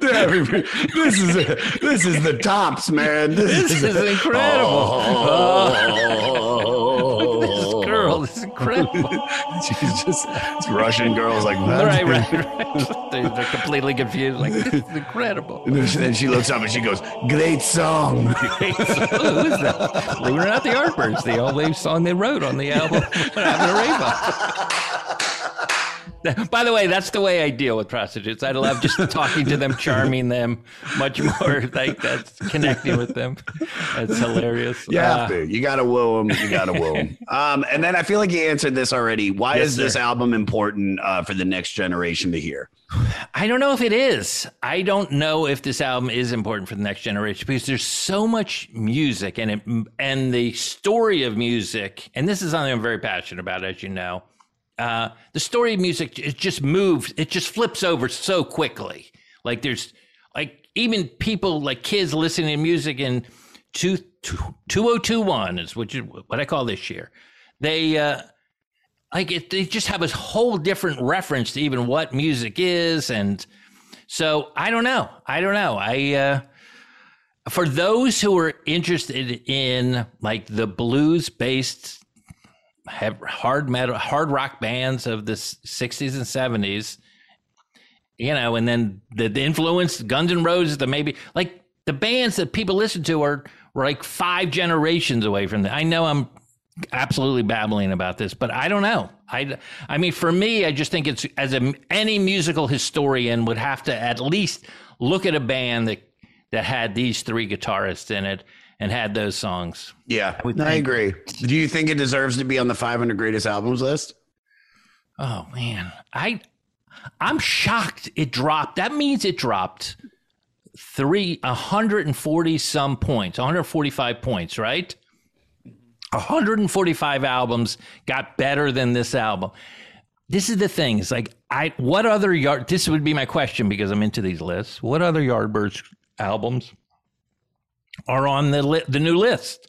Speaker 3: This is this is the tops, man. This,
Speaker 4: This is incredible.
Speaker 3: Oh.
Speaker 4: this girl is incredible. <laughs>
Speaker 3: She's just it's Russian girls like that.
Speaker 4: Right, right, right. <laughs> They're, they're completely confused. Like, this is incredible.
Speaker 3: And then she- looks up and she goes, "Great song." <laughs>
Speaker 4: Who is that? It or not, the Yardbirds, the only song they wrote on the album Having a Rainbow. <laughs> By the way, that's the way I deal with prostitutes. I love just <laughs> talking to them, charming them, much <laughs> more like that's connecting with them. That's hilarious.
Speaker 3: Have
Speaker 4: Uh.
Speaker 3: You got to woo them. You got to woo them. Um, and then I feel like you answered this already. Why
Speaker 4: Yes,
Speaker 3: is this
Speaker 4: sir.
Speaker 3: album important uh, for the next generation to hear?
Speaker 4: I don't know if it is. I don't know if this album is important for the next generation because there's so much music and it and the story of music. And this is something I'm very passionate about, as you know. Uh, the story of music it just moves. It just flips over so quickly. Like there's like even people like kids listening to music in two, two, 2021 is which is what I call this year. They uh, like it, they just have a whole different reference to even what music is and so i don't know i don't know i uh for those who are interested in like the blues based hard metal hard rock bands of the 60s and 70s you know and then the, the influence guns and roses the maybe like the bands that people listen to are were like five generations away from that i know i'm absolutely babbling about this, but I don't know. I, I mean, for me, I just think it's as a, any musical historian would have to at least look at a band that that had these three guitarists in it and had those songs.
Speaker 3: Yeah,
Speaker 4: would
Speaker 3: I agree. Do you think it deserves to be on the 500 greatest albums list?
Speaker 4: Oh man, I I'm shocked it dropped. That means it dropped three 140 some points, 145 points, right? 145 albums got better than this album. This is the thing. It's like I what other yard this would be my question because I'm into these lists. What other Yardbirds albums are on the li- the new list?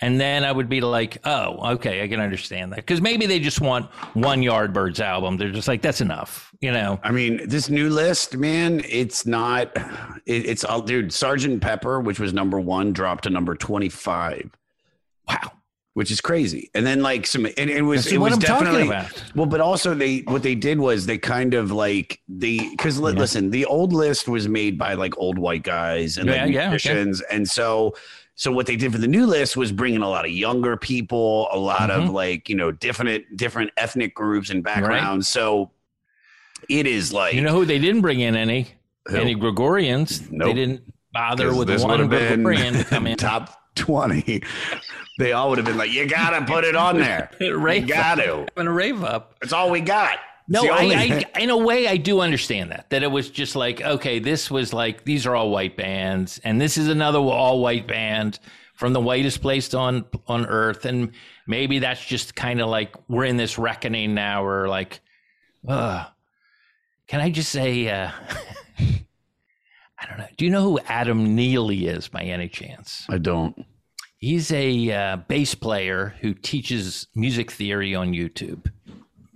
Speaker 4: And then I would be like, oh, okay, I can understand that. Because maybe they just want one Yardbirds album. They're just like, that's enough, you know?
Speaker 3: I mean, this new list, man, it's not, it, it's all, dude, Sergeant Pepper, which was number one, dropped to number 25.
Speaker 4: Wow.
Speaker 3: Which is crazy. And then, like, some, and it was, it was
Speaker 4: I'm
Speaker 3: definitely, well, but also they, what they did was they kind of like, the, because listen, the old list was made by like old white guys and like
Speaker 4: Yeah, yeah, okay.
Speaker 3: musicians. And so, so what they did for the new list was bring in a lot of younger people, a lot of
Speaker 4: Mhm.
Speaker 3: like you know different different ethnic groups and backgrounds. So it is like
Speaker 4: You know who they didn't bring in any?
Speaker 3: Who?
Speaker 4: Any Gregorians. They didn't bother with one Gregorian to come in. <laughs>
Speaker 3: top twenty. They all would have been like, "You gotta put it on there. <laughs> you
Speaker 4: Rave
Speaker 3: got
Speaker 4: up.
Speaker 3: to.
Speaker 4: Having a rave up.
Speaker 3: It's all we got."
Speaker 4: No, I, I, in a way, I do understand that. That it was just like, okay, this was like, these are all white bands, and this is another all white band from the whitest place on on earth, and maybe that's just kind of like we're in this reckoning now. We're like, uh, can I just say, uh, <laughs> I don't know. Do you know who Adam Neely is by any chance?
Speaker 3: I don't.
Speaker 4: He's a uh, bass player who teaches music theory on YouTube.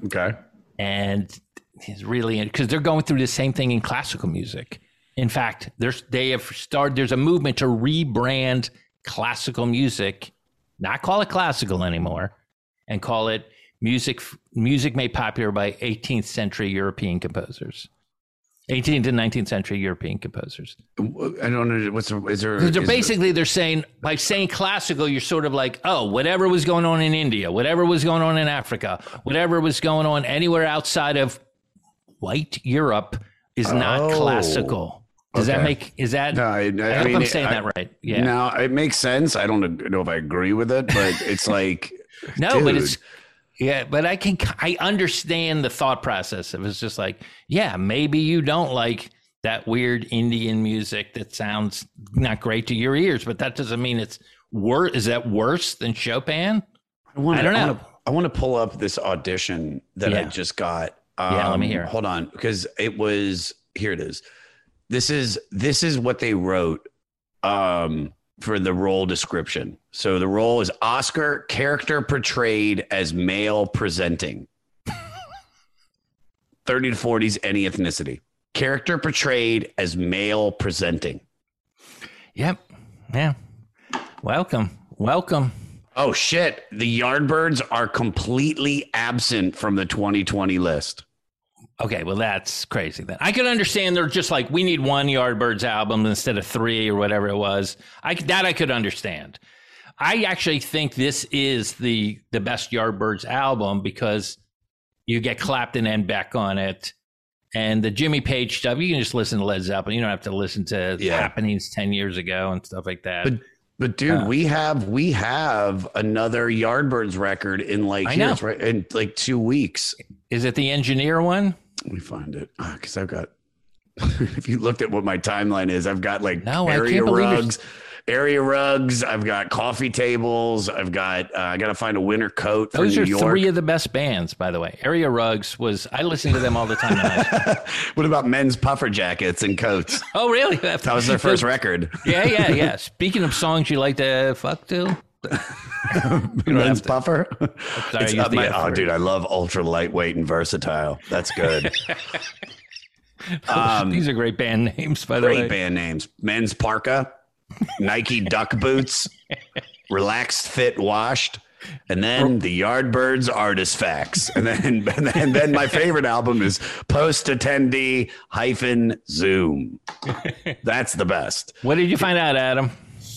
Speaker 3: Okay.
Speaker 4: And he's really because they're going through the same thing in classical music. In fact, there's they have started. There's a movement to rebrand classical music, not call it classical anymore, and call it music music made popular by 18th century European composers, 18th and 19th century European composers.
Speaker 3: I don't know what's the, is there. Is there-
Speaker 4: basically they're saying by saying classical, you're sort of like, oh, whatever was going on in India, whatever was going on in Africa, whatever was going on anywhere outside of white Europe is not
Speaker 3: Oh,
Speaker 4: classical. Does that make is that?
Speaker 3: No, I, I,
Speaker 4: I
Speaker 3: mean,
Speaker 4: I'm saying
Speaker 3: I-
Speaker 4: that right. Yeah.
Speaker 3: No, it makes sense. I don't know if I agree with it, but it's like <laughs>
Speaker 4: No, but it's yeah, but I can I understand the thought process. It was just like, yeah, maybe you don't like that weird Indian music that sounds not great to your ears, but that doesn't mean it's worse. Is that worse than Chopin?
Speaker 3: I, wanna,
Speaker 4: I don't know.
Speaker 3: wanna- I want to pull up this audition that I just got.
Speaker 4: Yeah, let me hear it.
Speaker 3: Hold on, because it was here. It is. This is this is what they wrote um, for the role description. So the role is Oscar character portrayed as male presenting. <laughs> Thirty to forties, any ethnicity. Character portrayed as male presenting.
Speaker 4: Yep. Yeah. Welcome. Welcome.
Speaker 3: Oh shit! The Yardbirds are completely absent from the 2020 list.
Speaker 4: Okay, well that's crazy. Then I can understand they're just like we need one Yardbirds album instead of three or whatever it was. I that I could understand. I actually think this is the the best Yardbirds album because you get Clapton and Beck on it, and the Jimmy Page stuff. You can just listen to Led Zeppelin. You don't have to listen to
Speaker 3: Yeah.
Speaker 4: happenings ten years ago and stuff like that.
Speaker 3: But but dude,
Speaker 4: Uh,
Speaker 3: we have we have another Yardbirds record in like
Speaker 4: I
Speaker 3: here, right in like two weeks.
Speaker 4: Is it the engineer one?
Speaker 3: Let me find it because I've got. <laughs> if you looked at what my timeline is, I've got like
Speaker 4: No,
Speaker 3: area
Speaker 4: can't believe you're-
Speaker 3: rugs, area rugs. I've got coffee tables. I've got. Uh, I got to find a winter coat for
Speaker 4: Those
Speaker 3: New
Speaker 4: are
Speaker 3: York.
Speaker 4: three of the best bands, by the way. Area Rugs was I listened to them all the time. in high school.
Speaker 3: what about men's puffer jackets and coats?
Speaker 4: oh, really? <laughs>
Speaker 3: That was their first record.
Speaker 4: Yeah, yeah, yeah. <laughs> Speaking of songs you like to fuck to, <laughs>
Speaker 3: men's puffer. <laughs>
Speaker 4: sorry,
Speaker 3: It's
Speaker 4: use
Speaker 3: my- oh, dude, I love ultra lightweight and versatile. That's good. <laughs> Um,
Speaker 4: these are great band names, by the way.
Speaker 3: Great band names. Men's parka, Nike duck boots, relaxed fit washed, and then the Yardbirds artist facts. And then and then, and then my favorite album is post attendee hyphen zoom. That's the best.
Speaker 4: What did you find out, Adam?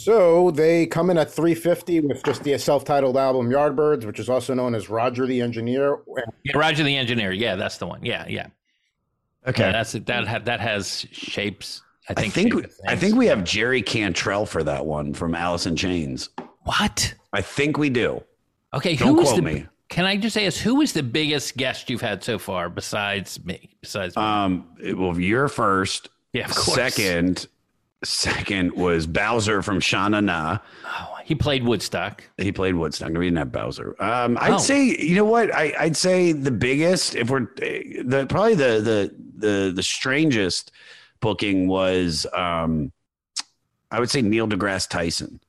Speaker 5: So they come in at 350 with just the self-titled album Yardbirds, which is also known as Roger the Engineer.
Speaker 4: Yeah, Roger the Engineer. Yeah, that's the one. Yeah, yeah.
Speaker 3: Okay.
Speaker 4: Yeah, that's. That ha- that has shapes. I
Speaker 3: I
Speaker 4: think.
Speaker 3: think
Speaker 4: shape of
Speaker 3: I think we have Jerry Cantrell for that one from Alice in Chains.
Speaker 4: What?
Speaker 3: I think we do.
Speaker 4: Okay,
Speaker 3: Don't
Speaker 4: who is
Speaker 3: quote
Speaker 4: the
Speaker 3: me.
Speaker 4: Can I just ask who is the biggest guest you've had so far besides me? Besides me?
Speaker 3: Um, well, you're first.
Speaker 4: Yeah, of course.
Speaker 3: Second, second was Bowser from Shana Na.
Speaker 4: he played Woodstock.
Speaker 3: He played Woodstock. We didn't have Bowser. Um, I'd
Speaker 4: Oh.
Speaker 3: say you know what? I, I'd say the biggest, if we're the probably the the the the strangest booking was, um, I would say Neil deGrasse Tyson.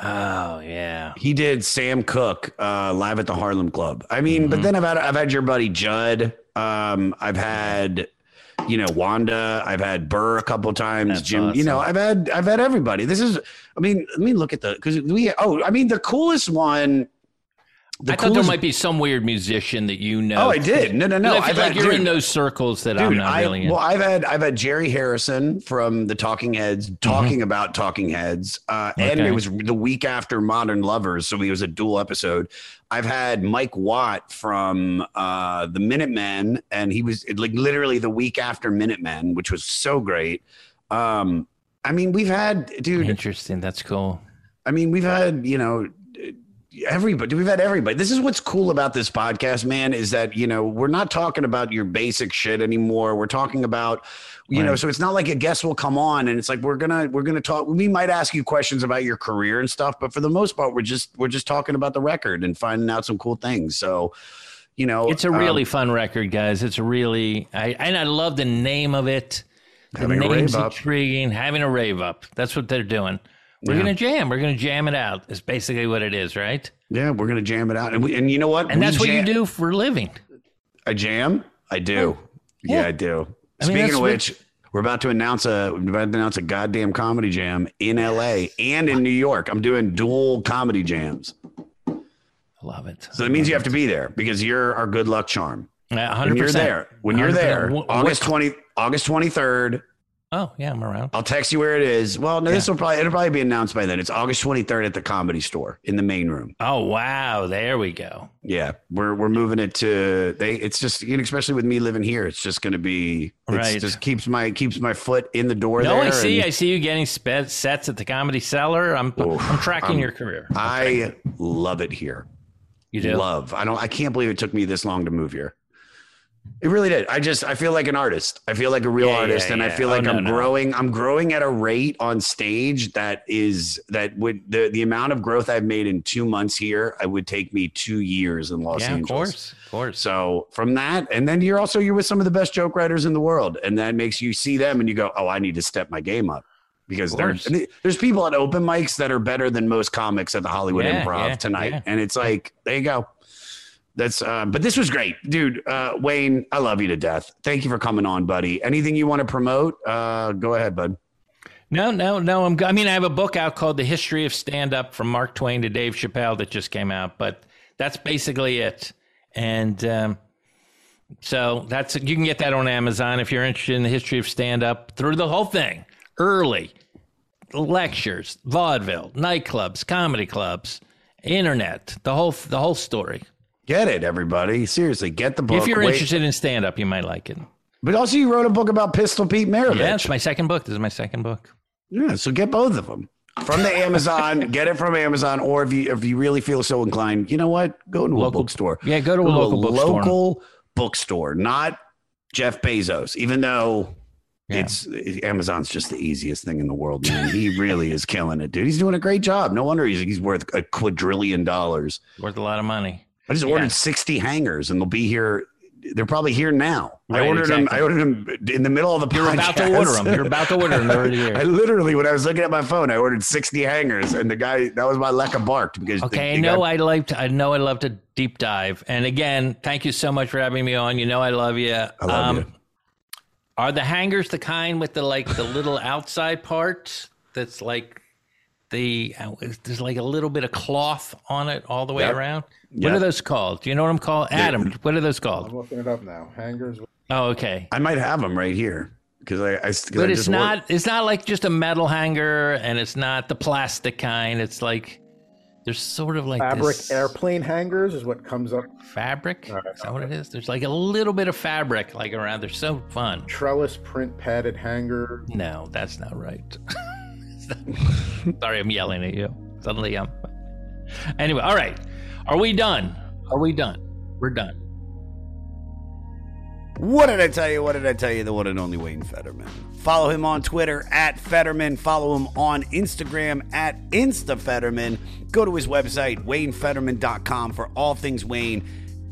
Speaker 4: Oh yeah,
Speaker 3: He did Sam Cooke uh, live at the Harlem Club. I mean,
Speaker 4: Mm-hmm.
Speaker 3: but then I've had I've had your buddy Judd. Um, I've had you know Wanda. I've had Burr a couple times.
Speaker 4: That's
Speaker 3: Jim. You know, I've had I've had everybody. This is. I mean, let me look at the because we. Oh, I mean, the coolest one. The
Speaker 4: I thought there might be some weird musician that you know.
Speaker 3: Oh, I did. No, no, no.
Speaker 4: I feel
Speaker 3: I've
Speaker 4: like
Speaker 3: had-
Speaker 4: you're in those circles that I'm not
Speaker 3: I,
Speaker 4: really in.
Speaker 3: well, I've had I've had Jerry Harrison from the Talking Heads talking
Speaker 4: Mm-hmm.
Speaker 3: about Talking Heads, uh, and it was the week after Modern Lovers, so it was a dual episode. I've had Mike Watt from uh, the Minutemen, and he was like literally the week after Minutemen, which was so great. Um, I mean, we've had dude.
Speaker 4: Interesting. That's cool.
Speaker 3: I mean, we've had, you know, everybody. We've had everybody. This is what's cool about this podcast, man, is that, you know, we're not talking about your basic shit anymore. We're talking about, you know, so it's not like a guest will come on and it's like we're gonna we're gonna talk. We might ask you questions about your career and stuff, but for the most part, we're just we're just talking about the record and finding out some cool things. So, you know,
Speaker 4: It's a
Speaker 3: um,
Speaker 4: really fun record, guys. It's really, I and I love the name of it. The name's intriguing. Having a rave up. That's what they're doing. We're
Speaker 3: Yeah.
Speaker 4: gonna jam. We're gonna jam it out. Is basically what it is, right?
Speaker 3: yeah, we're gonna jam it out, and we, and you know what?
Speaker 4: And
Speaker 3: We
Speaker 4: that's what you do for a living.
Speaker 3: I jam. I do. Oh, yeah,
Speaker 4: Yeah.
Speaker 3: I do.
Speaker 4: I
Speaker 3: Speaking
Speaker 4: that's
Speaker 3: of
Speaker 4: what-
Speaker 3: which, we're about to announce a we're about to announce a goddamn comedy jam in LA and in New York. I'm doing dual comedy jams.
Speaker 4: Love it.
Speaker 3: So that means you have to be there because you're our good luck charm.
Speaker 4: Yeah,
Speaker 3: When you're there, when you're there,
Speaker 4: 100%. What-
Speaker 3: August
Speaker 4: what-
Speaker 3: twenty, August twenty third.
Speaker 4: Oh yeah, I'm around.
Speaker 3: I'll text you where it is. Well, no, this will probably it'll probably be announced by then. It's August twenty third at the Comedy Store in the main room.
Speaker 4: Oh wow, there we go.
Speaker 3: Yeah, we're we're moving it to they. It's just you know, especially with me living here, it's just going to be
Speaker 4: Right.
Speaker 3: Just keeps my keeps my foot in the door.
Speaker 4: No,
Speaker 3: there
Speaker 4: I see.
Speaker 3: and
Speaker 4: I see you getting spe- sets at the Comedy Cellar. I'm I'm tracking
Speaker 3: I'm-
Speaker 4: your career.
Speaker 3: I love it here.
Speaker 4: You do?
Speaker 3: love. I don't. I can't believe it took me this long to move here. It really did. I just I feel like an artist. I feel like a real
Speaker 4: Yeah,
Speaker 3: artist,
Speaker 4: yeah,
Speaker 3: and I
Speaker 4: yeah.
Speaker 3: feel
Speaker 4: Oh,
Speaker 3: like
Speaker 4: no,
Speaker 3: I'm
Speaker 4: no.
Speaker 3: growing. I'm growing at a rate on stage that is that would the the amount of growth I've made in two months here. I would take me two years in Los
Speaker 4: yeah, of
Speaker 3: Angeles.
Speaker 4: course, of course.
Speaker 3: So from that, and then you're also you're with some of the best joke writers in the world, and that makes you see them and you go, oh, I need to step my game up because there's there's people at open mics that are better than most comics at the Hollywood Improv tonight, and it's like there you go. That's uh, but this was great, dude. Uh, Wayne, I love you to death. Thank you for coming on, buddy. Anything you want to promote? Uh, go ahead, bud.
Speaker 4: No, no, no. I'm. I mean, I have a book out called "The History of Stand Up" from Mark Twain to Dave Chappelle that just came out, but that's basically it. And um, so that's you can get that on Amazon if you're interested in the history of stand up through the whole thing, early lectures, vaudeville, nightclubs, comedy clubs, internet, the whole the whole story.
Speaker 3: Get it, everybody. Seriously, get the book.
Speaker 4: if you're
Speaker 3: Wait-
Speaker 4: interested in stand up, you might like it.
Speaker 3: but also you wrote a book about Pistol Pete Maravich.
Speaker 4: Yeah, it's my second book. This is my second book.
Speaker 3: Yeah, so get both of them from the Amazon. <laughs> get it from Amazon, or if you if you really feel so inclined, you know what? Go to a
Speaker 4: Local-
Speaker 3: bookstore.
Speaker 4: yeah, go to a local bookstore.
Speaker 3: local bookstore, not Jeff Bezos. Even though
Speaker 4: Yeah.
Speaker 3: it's Amazon's just the easiest thing in the world, man. he really is killing it, dude. He's doing a great job. No wonder he's he's worth a quadrillion dollars.
Speaker 4: Worth a lot of money.
Speaker 3: I just
Speaker 4: Yeah.
Speaker 3: ordered sixty hangers, and they'll be here. They're probably here now. I
Speaker 4: Right,
Speaker 3: ordered them. I ordered them in the middle of the.
Speaker 4: You're about to order them. You're about to order them. They're already <laughs> here.
Speaker 3: I literally, when I was looking at my phone, I ordered 60 hangers, and the guy that was my Lecca barked because
Speaker 4: Okay,
Speaker 3: the
Speaker 4: I know
Speaker 3: guy-
Speaker 4: I like to, I know I love to deep dive. And again, thank you so much for having me on. You know I love you. I
Speaker 3: love um, you.
Speaker 4: Are the hangers the kind with the like the little outside part that's like the uh, there's like a little bit of cloth on it all the way
Speaker 3: Yep.
Speaker 4: around? What are those called? Do you know what I'm called? Adam, what are those called?
Speaker 5: I'm looking it up now. Hangers.
Speaker 4: Oh, okay.
Speaker 3: I might have them right here because I, I 'cause I
Speaker 4: But it's
Speaker 3: just
Speaker 4: not
Speaker 3: ordered-
Speaker 4: it's not like just a metal hanger and it's not the plastic kind. It's like there's sort of like
Speaker 5: Fabric
Speaker 4: this
Speaker 5: airplane hangers is what comes up.
Speaker 4: fabric. Is that what it is? There's like a little bit of fabric like around. They're so fun.
Speaker 5: Trellis print padded hanger.
Speaker 4: No, that's not right. <laughs> Sorry, I'm yelling at you. Suddenly, I'm. Anyway, all right. Are we done? Are we done? We're done.
Speaker 3: What did I tell you? What did I tell you? The one and only Wayne Federman. Follow him on Twitter at Federman. Follow him on Instagram at InstaFederman. Go to his website, WayneFederman.com, for all things Wayne.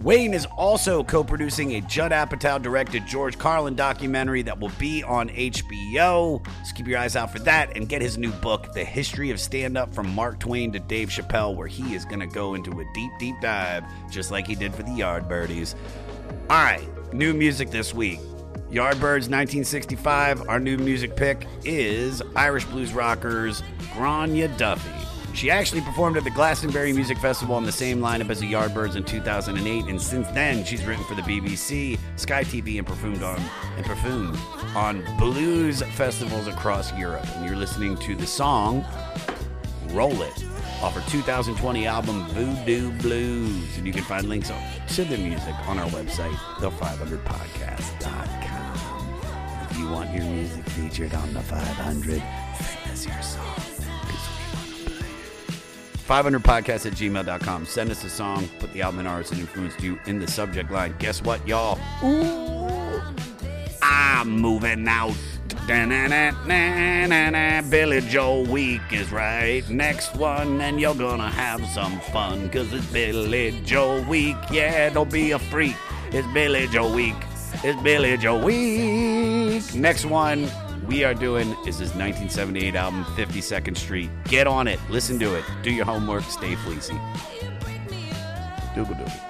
Speaker 3: Wayne is also co producing a Judd Apatow directed George Carlin documentary that will be on HBO. So keep your eyes out for that and get his new book, The History of Stand Up from Mark Twain to Dave Chappelle, where he is going to go into a deep, deep dive, just like he did for the Yardbirdies. All right, new music this week. Yardbirds 1965. Our new music pick is Irish blues rockers Grainne Duffy. She actually performed at the Glastonbury Music Festival on the same lineup as the Yardbirds in 2008, and since then she's written for the BBC, Sky TV, and performed on and performed on blues festivals across Europe. And you're listening to the song "Roll It" off her 2020 album Voodoo Blues, and you can find links to the music on our website, the500podcast.com. If you want your music featured on the 500, send us your song. 500podcast at gmail.com. Send us a song, put the album and artist that influenced you in the subject line. Guess what, y'all? Ooh, I'm moving out. Billy Joel Week is right next one, and you're gonna have some fun because it's Billy Joel Week. Yeah, don't be a freak. It's Billy Joel Week. It's Billy Joel Week. Next one we are doing is his 1978 album 52nd Street. Get on it, listen to it, do your homework, stay fleecy. Doogle doogle.